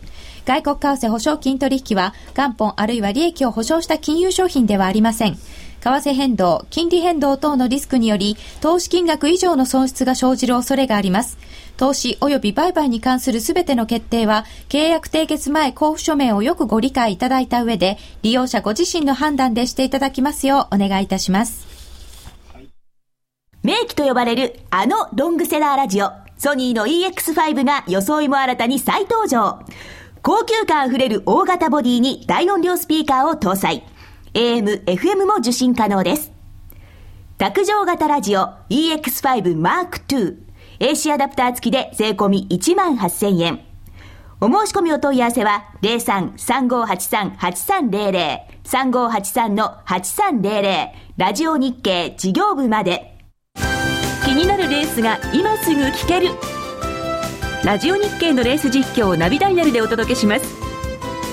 外国為替保証金取引は、元本あるいは利益を保証した金融商品ではありません。為替変動、金利変動等のリスクにより、投資金額以上の損失が生じる恐れがあります。投資及び売買に関するすべての決定は、契約締結前交付書面をよくご理解いただいた上で、利用者ご自身の判断でしていただきますようお願いいたします。名機と呼ばれるあのロングセラーラジオ、ソニーの EX5 が装いも新たに再登場。高級感あふれる大型ボディに大音量スピーカーを搭載。AM、FM も受信可能です。卓上型ラジオ EX5 Mark II AC アダプター付きで税込1万8000円。お申し込みお問い合わせは03-3583-8300 3583-8300ラジオ日経事業部まで。気になるレースが今すぐ聞ける。ラジオ日経のレース実況をナビダイヤルでお届けします。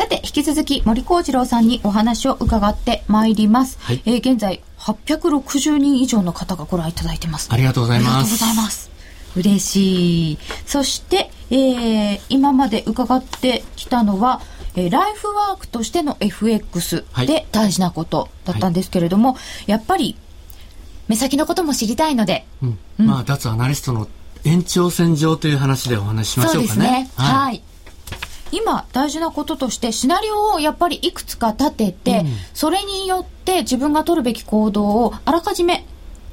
さて、引き続き森幸次郎さんにお話を伺ってまいります。はい、えー、現在、860人以上の方がご覧いただいてます。ありがとうございます。ありがとうございます。嬉しい。そして、えー、今まで伺ってきたのは、えー、ライフワークとしての FX で大事なことだったんですけれども、はい、やっぱり、目先のことも知りたいので。うん。うん、まあ、脱アナリストの延長線上という話でお話ししましょうかね。そうですね。はい、はい今大事なこととしてシナリオをやっぱりいくつか立てて、うん、それによって自分が取るべき行動をあらかじめ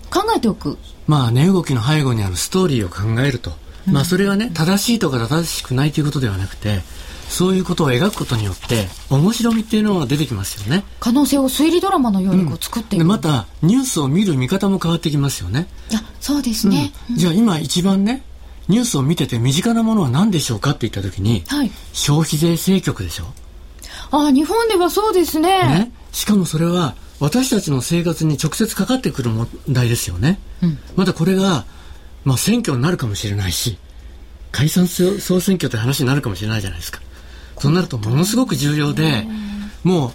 考えておく。まあ値動きの背後にあるストーリーを考えると、うん、まあそれがね正しいとか正しくないということではなくてそういうことを描くことによって面白みっていうのが出てきますよね。可能性を推理ドラマのようにこう作っていく、うん、またニュースを見る見方も変わってきますよね。あそうですね、じゃあ今一番ねニュースを見てて身近なものは何でしょうかって言った時に、はい、消費税制局でしょ？あ日本ではそうですね。ね。しかもそれは私たちの生活に直接かかってくる問題ですよね、うん、またこれが、まあ、選挙になるかもしれないし解散総選挙って話になるかもしれないじゃないですか。そうなるとものすごく重要でもう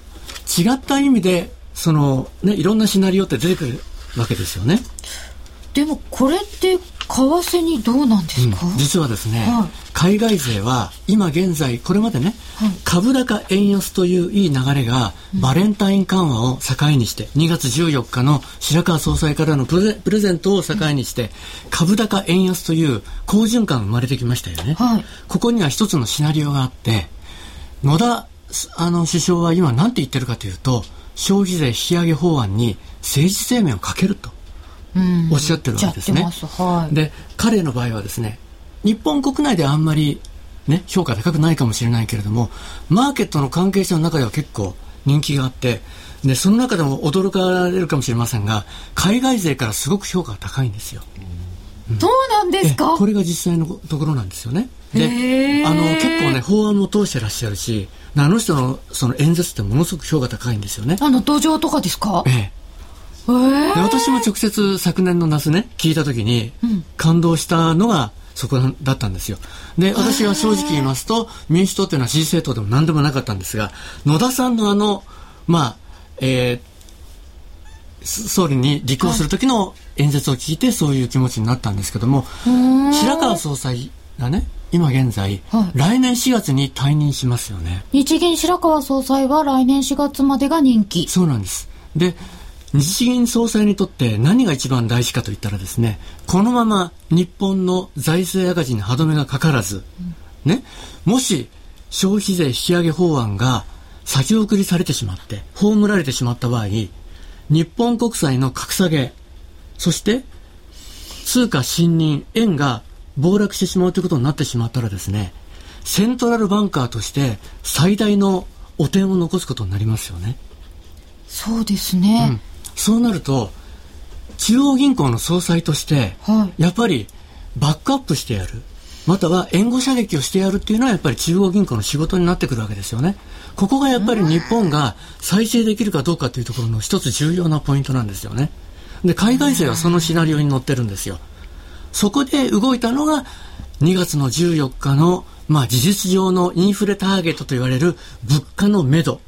違った意味でその、ね、いろんなシナリオって出てくるわけですよね。でもこれって為替にどうなんですか、うん、実はですね、はい、海外勢は今現在これまでね、はい、株高円安といういい流れが、バレンタイン緩和を境にして2月14日の白川総裁からのプレプレゼントを境にして、株高円安という好循環が生まれてきましたよね、はい、ここには一つのシナリオがあって野田あの首相は今何て言ってるかというと消費税引き上げ法案に政治生命をかけるとおっしゃってるわけですね。はい、で彼の場合はですね日本国内ではあんまり、ね、評価高くないかもしれないけれどもマーケットの関係者の中では結構人気があってでその中でも驚かれるかもしれませんが海外勢からすごく評価が高いんですよ。うん、そうなんですか？これが実際のところなんですよね。であの結構ね法案も通してらっしゃるしあの人のその演説ってものすごく評価高いんですよね。あの土壌とかですか？ええで私も直接昨年の夏ね聞いた時に感動したのがそこだったんですよで私は正直言いますと民主党というのは支持政党でも何でもなかったんですが野田さんのあのまあえー総理に立候補する時の演説を聞いてそういう気持ちになったんですけども、白川総裁がね、今現在、はい、来年4月に退任しますよね。日銀白川総裁は来年4月までが任期。そうなんです。で、日銀総裁にとって何が一番大事かといったらですね、このまま日本の財政赤字に歯止めがかからず、うん、ね、もし消費税引き上げ法案が先送りされてしまって、葬られてしまった場合、日本国債の格下げ、そして通貨信任、円が暴落してしまうということになってしまったらですね、セントラルバンカーとして最大の汚点を残すことになりますよね。そうですね。うん、そうなると、中央銀行の総裁として、はい、やっぱりバックアップしてやる。または援護射撃をしてやるっていうのはやっぱり中央銀行の仕事になってくるわけですよね。ここがやっぱり日本が再生できるかどうかというところの一つ重要なポイントなんですよね。で、海外勢はそのシナリオに乗ってるんですよ。そこで動いたのが2月の14日の、まあ、事実上のインフレターゲットと言われる物価のめど。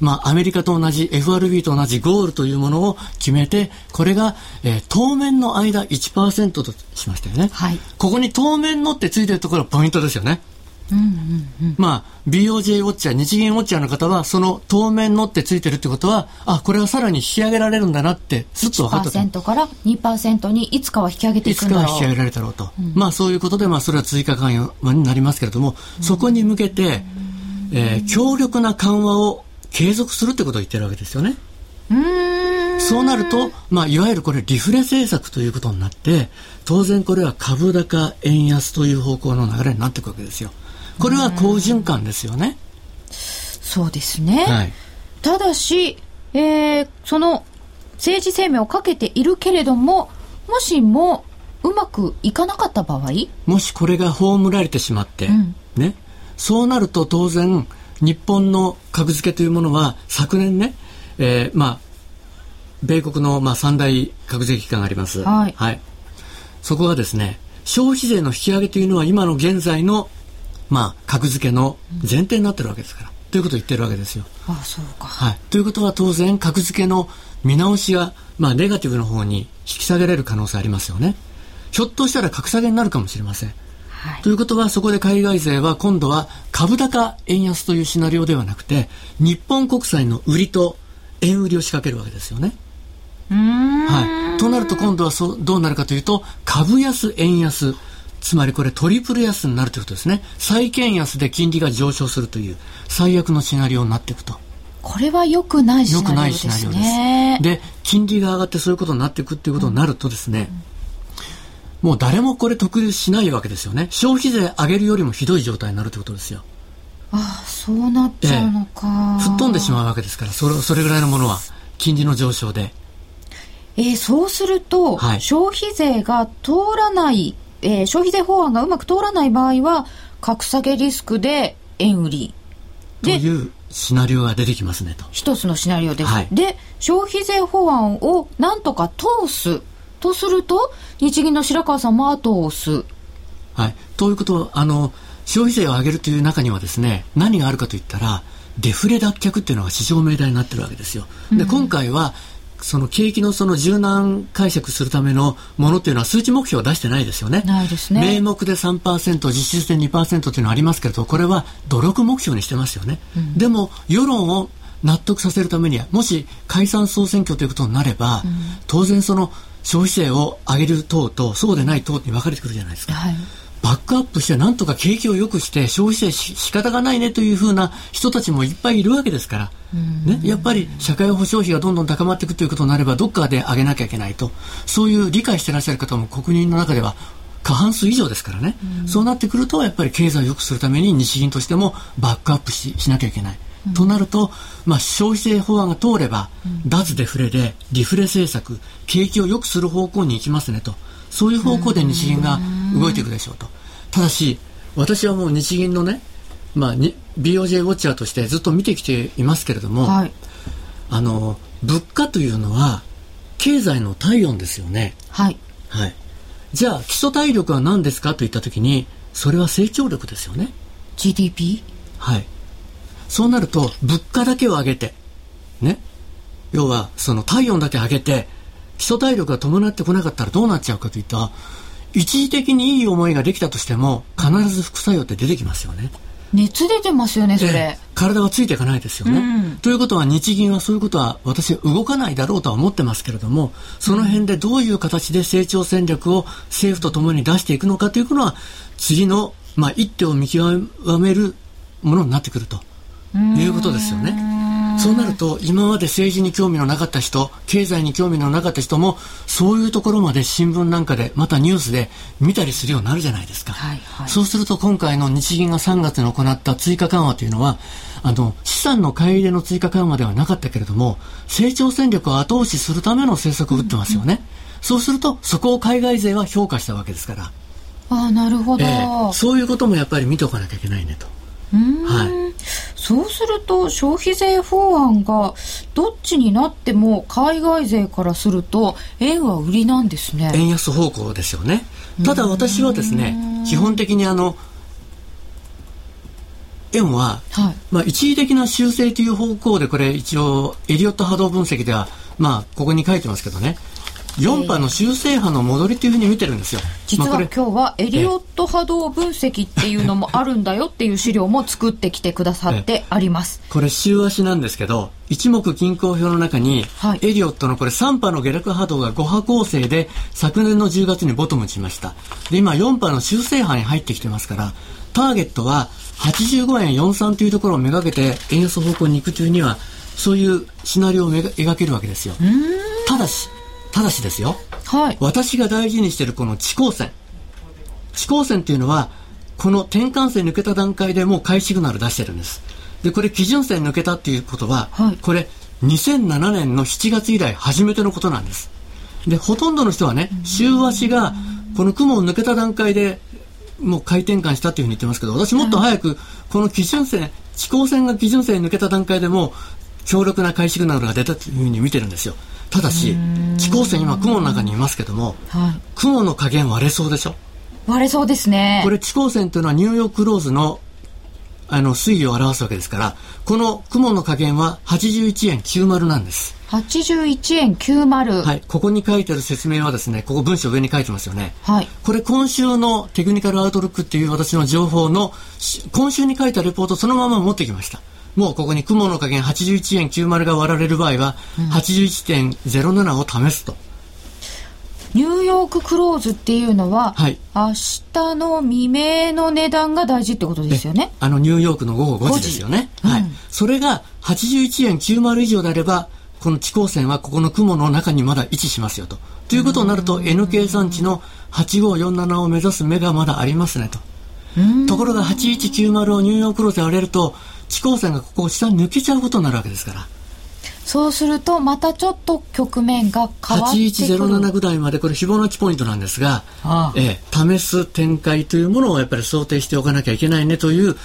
まあ、アメリカと同じ FRB と同じゴールというものを決めて、これが、えー、当面の間1%としましたよね。はい。ここに当面のってついてるところがポイントですよね。うんうんうん、まあ、BOJ ウォッチャー、日銀ウォッチャーの方は、その当面のってついてるってことは、あ、これはさらに引き上げられるんだなって、ずっと分かったと。1%から2%にいつかは引き上げていくんだろういつかは引き上げられたろうと。うん、まあ、そういうことで、まあ、それは追加緩和になりますけれども、そこに向けて、えー、強力な緩和を継続するってことを言ってるわけですよね。そうなると、まあ、いわゆるこれリフレ政策ということになって、当然これは株高円安という方向の流れになっていくわけですよ。これは好循環ですよね。そうですね。はい、ただし、えー、その政治生命をかけているけれども、もしもうまくいかなかった場合？もしこれが葬られてしまって、うん、ね、そうなると当然、日本の格付けというものは昨年ね、えー、まあ、米国のまあ三大格付け機関があります。はい。はい。そこがですね、消費税の引き上げというのは今の現在のまあ、格付けの前提になってるわけですから。ということを言ってるわけですよ。ああそうか。はい。ということは当然、格付けの見直しが、まあ、ネガティブの方に引き下げられる可能性ありますよね。ひょっとしたら格下げになるかもしれません。はい、ということは、そこで海外勢は今度は株高円安というシナリオではなくて、日本国債の売りと円売りを仕掛けるわけですよね。はい。となると今度はそどうなるかというと、株安円安。つまりこれトリプル安になるということですね。債券安で金利が上昇するという最悪のシナリオになっていくと。これは良くないシナリオですね。良くないシナリオです。で、金利が上がってそういうことになっていくっていうことになるとですね、うん、もう誰もこれ得しないわけですよね。消費税上げるよりもひどい状態になるということですよ。ああ、そうなっちゃうのか。ええ、吹っ飛んでしまうわけですから、それそれぐらいのものは、金利の上昇で。えー、そうすると、はい、消費税が通らないえー、消費税法案がうまく通らない場合は、格下げリスクで円売り。というシナリオが出てきますねと。一つのシナリオです。はい、で、消費税法案をなんとか通すとすると、日銀の白川さんも後を押す。はい。ということあの、消費税を上げるという中にはですね、何があるかといったら、デフレ脱却っていうのが市場命題になってるわけですよ。で、今回はその景気のその柔軟解釈するためのものっていうのは数値目標を出してないですよね。ないですね。名目で3%、実質で2%というのはありますけれど、これは努力目標にしてますよね。うん、でも、世論を納得させるためには、もし解散総選挙ということになれば、うん、当然その消費税を上げる党とそうでない党に分かれてくるじゃないですか。はい。バックアップしてなんとか景気を良くして消費税し仕方がないねというふうな人たちもいっぱいいるわけですから、ね、やっぱり社会保障費がどんどん高まっていくということになればどっかで上げなきゃいけないと。そういう理解していらっしゃる方も国民の中では過半数以上ですからね、うそうなってくるとやっぱり経済を良くするために日銀としてもバックアップししなきゃいけない。となると、まあ、消費税法案が通れば、脱デフレでリフレ政策景気を良くする方向に行きますねとそういう方向で日銀が動いていくでしょうと。ただし、私はもう日銀のね、まあ、BOJ ウォッチャーとしてずっと見てきていますけれども、はい、あの、物価というのは、経済の体温ですよね。はい。はい。じゃあ、基礎体力は何ですかといったときに、それは成長力ですよね。GDP? はい。そうなると、物価だけを上げて、ね。要はその体温だけ上げて基礎体力が伴ってこなかったらどうなっちゃうかといった一時的にいい思いができたとしても必ず副作用って出てきますよね。熱出てますよね、それ。体はついていかないですよね、うん、ということは日銀はそういうことは私は動かないだろうとは思ってますけれどもその辺でどういう形で成長戦略を政府とともに出していくのかというのは次の、まあ、一手を見極めるものになってくるということですよね。そうなると今まで政治に興味のなかった人経済に興味のなかった人もそういうところまで新聞なんかでまたニュースで見たりするようになるじゃないですか、はいはい、そうすると今回の日銀が3月に行った追加緩和というのはあの資産の買い入れの追加緩和ではなかったけれども成長戦略を後押しするための政策を打ってますよね、うんうん、そうするとそこを海外勢は評価したわけですから。あなるほど、えー、そういうこともやっぱり見ておかなきゃいけないねと。はい、そうすると消費税法案がどっちになっても海外勢からすると円は売りなんですね。円安方向ですよね。ただ私はですね基本的にあの円は、はい、まあ、一時的な修正という方向でこれ一応エリオット波動分析ではまあここに書いてますけどね4波の修正波の戻りというふうに見てるんですよ。実は今日はエリオット波動分析っていうのもあるんだよっていう資料も作ってきてくださってあります。これ週足なんですけど、一目均衡表の中に、はい、エリオットのこれ3波の下落波動が5波構成で昨年の10月にボトムしました。で、今4波の修正波に入ってきてますから、ターゲットは85円43というところをめがけて円安方向に行くというには、そういうシナリオを描けるわけですよ。ただし、ただしですよ、はい、私が大事にしているこの地高線。地高線っていうのはこの転換線抜けた段階でもう買いシグナル出してるんです。でこれ基準線抜けたっていうことは、はい、これ2007年の7月以来初めてのことなんです。でほとんどの人はね週足がこの雲を抜けた段階でもう回転換したというふうに言ってますけど私もっと早くこの基準線地高線が基準線抜けた段階でも強力な買いシグナルが出たというふうに見てるんですよただし地高線今雲の中にいますけども、はい、雲の加減割れそうでしょ？割れそうですね。これ地高線というのはニューヨークローズのあの推移を表すわけですからこの雲の加減は81円90なんです。81円90はい。ここに書いてある説明はですねここ文章上に書いてますよね。はい。これ今週のテクニカルアウトロックっていう私の情報の今週に書いたレポートそのまま持ってきましたもうここに雲の加減81円90が割られる場合は、81.07を試すと。ニューヨーククローズっていうのは、はい、明日の未明の値段が大事ってことですよね。あのニューヨークの午後5時ですよね。はい、それが81円90以上であれば、この地高線はここの雲の中にまだ位置しますよと。ということになると N 計算値の8547を目指す目がまだありますねと。ところが8190をニューヨーククローズで割れると地高線がここを下に抜けちゃうことになるわけですから。そうするとまたちょっと局面が変わってくる8107ぐらいまでこれフィボナッチポイントなんですが、ああええ、試す展開というものをやっぱり想定しておかなきゃいけないねという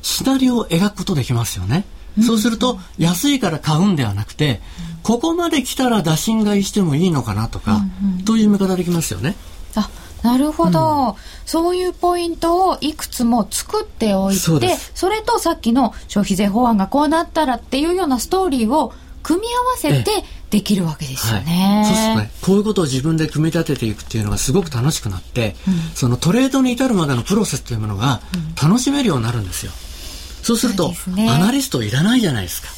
シナリオを描くことできますよね。うん、そうすると安いから買うんではなくて、うん、ここまで来たら打診買いしてもいいのかなとか、うんうん、という見方できますよね。あなるほど、うん、そういうポイントをいくつも作っておいてそれとさっきの消費税法案がこうなったらっていうようなストーリーを組み合わせてできるわけですよね。はい、そうすね。こういうことを自分で組み立てていくっていうのがすごく楽しくなって、うん、そのトレードに至るまでのプロセスというものが楽しめるようになるんですよ。そうすると、ね、アナリストいらないじゃないですか。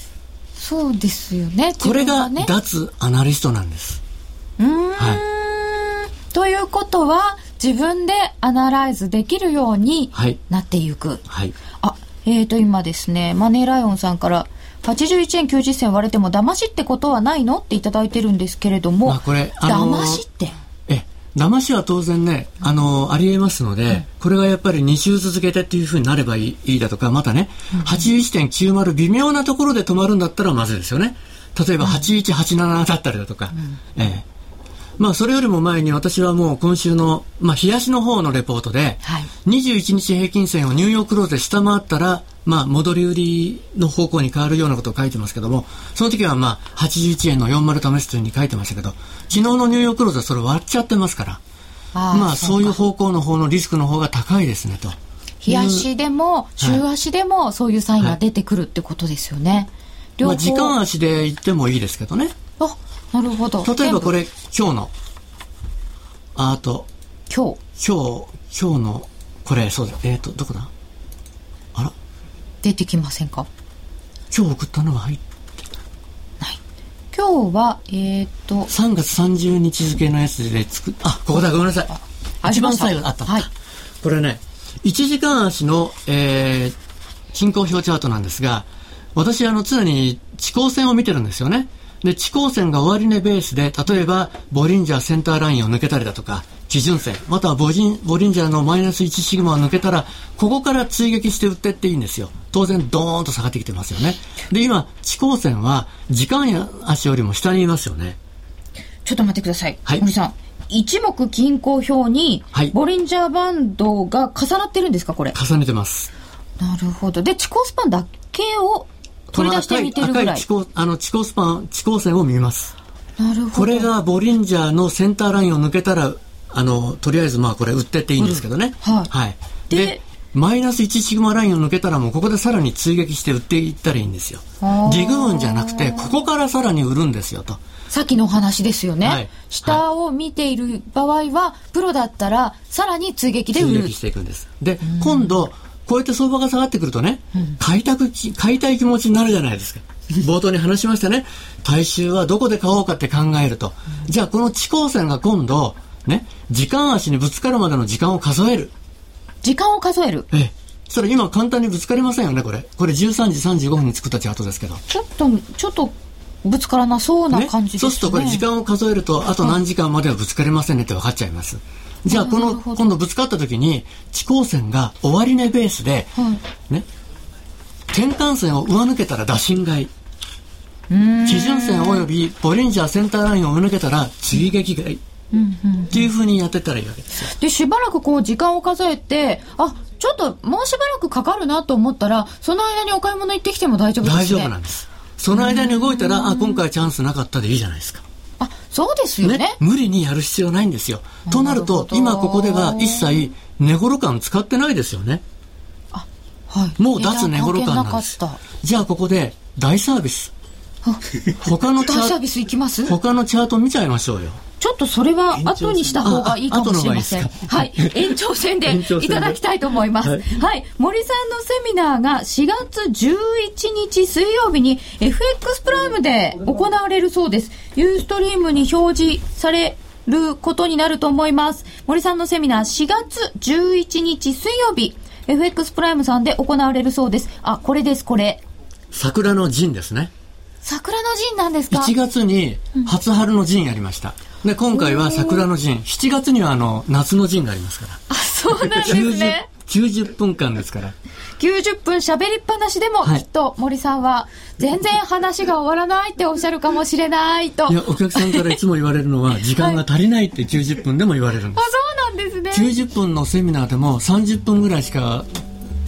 そうですよね。これが脱アナリストなんです。うん。はいということは自分でアナライズできるようになっていく。はい。はい、あ、えっ、ー、と今ですね、マネーライオンさんから81円90銭割れても騙しってことはないのっていただいてるんですけれども、まあ、これ、あのー、騙しって？え騙しは当然ね、あのー、ありえますので、うん、これがやっぱり2週続けてっていうふうになればいいいいだとか、またね、うん、81.90微妙なところで止まるんだったらまずいですよね。例えば8187だったりだとか、うん、ええまあ、それよりも前に私はもう今週の、まあ、冷やしの方のレポートで、はい、21日平均線をニューヨークローズで下回ったら、まあ、戻り売りの方向に変わるようなことを書いてますけども、その時はまあ、81円の40試すというふうに書いてましたけど、昨日のニューヨークローズはそれ割っちゃってますから、あまあ、そういう方向の方のリスクの方が高いですねと。日足でも、週足でも、そういうサインが出てくるってことですよね。はいまあ、時間足で行ってもいいですけどね。あ、なるほど。例えばこれ、今日の、あと、今日。今日、今日の、これ、そうだ、えっ、ー、と、どこだ？あら？出てきませんか？今日送ったのは入ってない。今日は、えっ、ー、と。3月30日付のやつで作っ、あ、ここだ、ごめんなさい。一番最後あったはい。これね、1時間足の、えー、均衡表チャートなんですが、私、あの、常に地高線を見てるんですよね。で、地高線が終値ベースで、例えば、ボリンジャーセンターラインを抜けたりだとか、基準線、またはボリンボリンジャーのマイナス1シグマを抜けたら、ここから追撃して売ってっていいんですよ。当然、ドーンと下がってきてますよね。で、今、地高線は、時間や足よりも下にいますよね。ちょっと待ってください。はい。森さん。一目均衡表に、ボリンジャーバンドが重なってるんですか、これ？重ねてます。なるほど。で、地高スパンだけを取り出してみてるぐらい。あの、地高スパン、地高線を見ます。なるほど。これがボリンジャーのセンターラインを抜けたら、あの、とりあえずまあこれ売ってっていいんですけどね。はい。はい。で、マイナス1シグマラインを抜けたらもうここでさらに追撃して売っていったらいいんですよ。リグーンじゃなくて、ここからさらに売るんですよと。さっきのお話ですよね。はい、下を見ている場合は、プロだったら、さらに追撃で売る。追撃していくんです。で、今度、こうやって相場が下がってくるとね、うん、買いたく、買いたい気持ちになるじゃないですか。冒頭に話しましたね。大衆はどこで買おうかって考えると。じゃあこの地高線が今度、ね、時間足にぶつかるまでの時間を数える。時間を数えるええ。そしたら今簡単にぶつかりませんよね、これ。これ13時35分に作ったチャートですけど。ちょっと、ちょっと、ぶつからなそうな感じですね。ねそうするとこれ時間を数えると、あと何時間まではぶつかりませんねって分かっちゃいます。じゃあこの今度ぶつかった時に地高線が終値ベースで、はい、ね転換線を上抜けたら打診買い基準線及びボリンジャーセンターラインを上抜けたら追撃買い、っていうふうにやってったらいいわけですよ。でしばらくこう時間を数えてあちょっともうしばらくかかるなと思ったらその間にお買い物行ってきても大丈夫ですね。大丈夫なんです。その間に動いたらあ今回チャンスなかったでいいじゃないですか。あそうですよね、ね、無理にやる必要ないんですよ。となると、今ここでは一切値頃感使ってないですよね。あはい、もう脱値頃感なんです。じゃあここで大サービス。他のチャート、他のチャート見ちゃいましょうよ。ちょっとそれは後にした方がいいかもしれません。はい。延長戦で いただきたいと思います。はい、はい。森さんのセミナーが4月11日水曜日に FX プライムで行われるそうです。ユーストリームに表示されることになると思います。森さんのセミナー4月11日水曜日、FX プライムさんで行われるそうです。あ、これです、これ。桜の陣ですね。桜の陣なんですか ?1 月に初春の陣やりました。で、今回は桜の陣。7月にはあの、夏の陣がありますから。あ、そうなんですね。90, 90分間ですから。90分喋りっぱなしでも、きっと森さんは、全然話が終わらないっておっしゃるかもしれないと。いや、お客さんからいつも言われるのは、時間が足りないって90分でも言われるんです。あ、そうなんですね。90分のセミナーでも30分ぐらいしか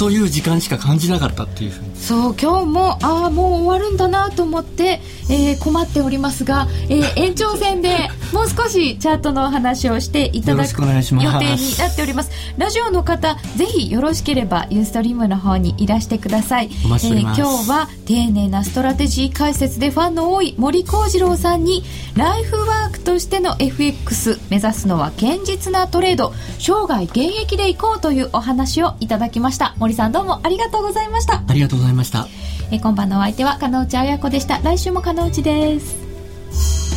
という時間しか感じなかったっていうそう今日もああもう終わるんだなと思って、えー、困っておりますが、えー、延長戦で もう少しチャートの話をしていただく予定になっております。ラジオの方ぜひよろしければユーストリームの方にいらしてください。えー、今日は丁寧なストラテジー解説でファンの多い森幸次郎さんにライフワークとしての FX 目指すのは堅実なトレード生涯現役でいこうというお話をいただきました。森森さんどうもありがとうございました。ありがとうございました。え今晩のお相手は金内彩子でした。来週も金内です。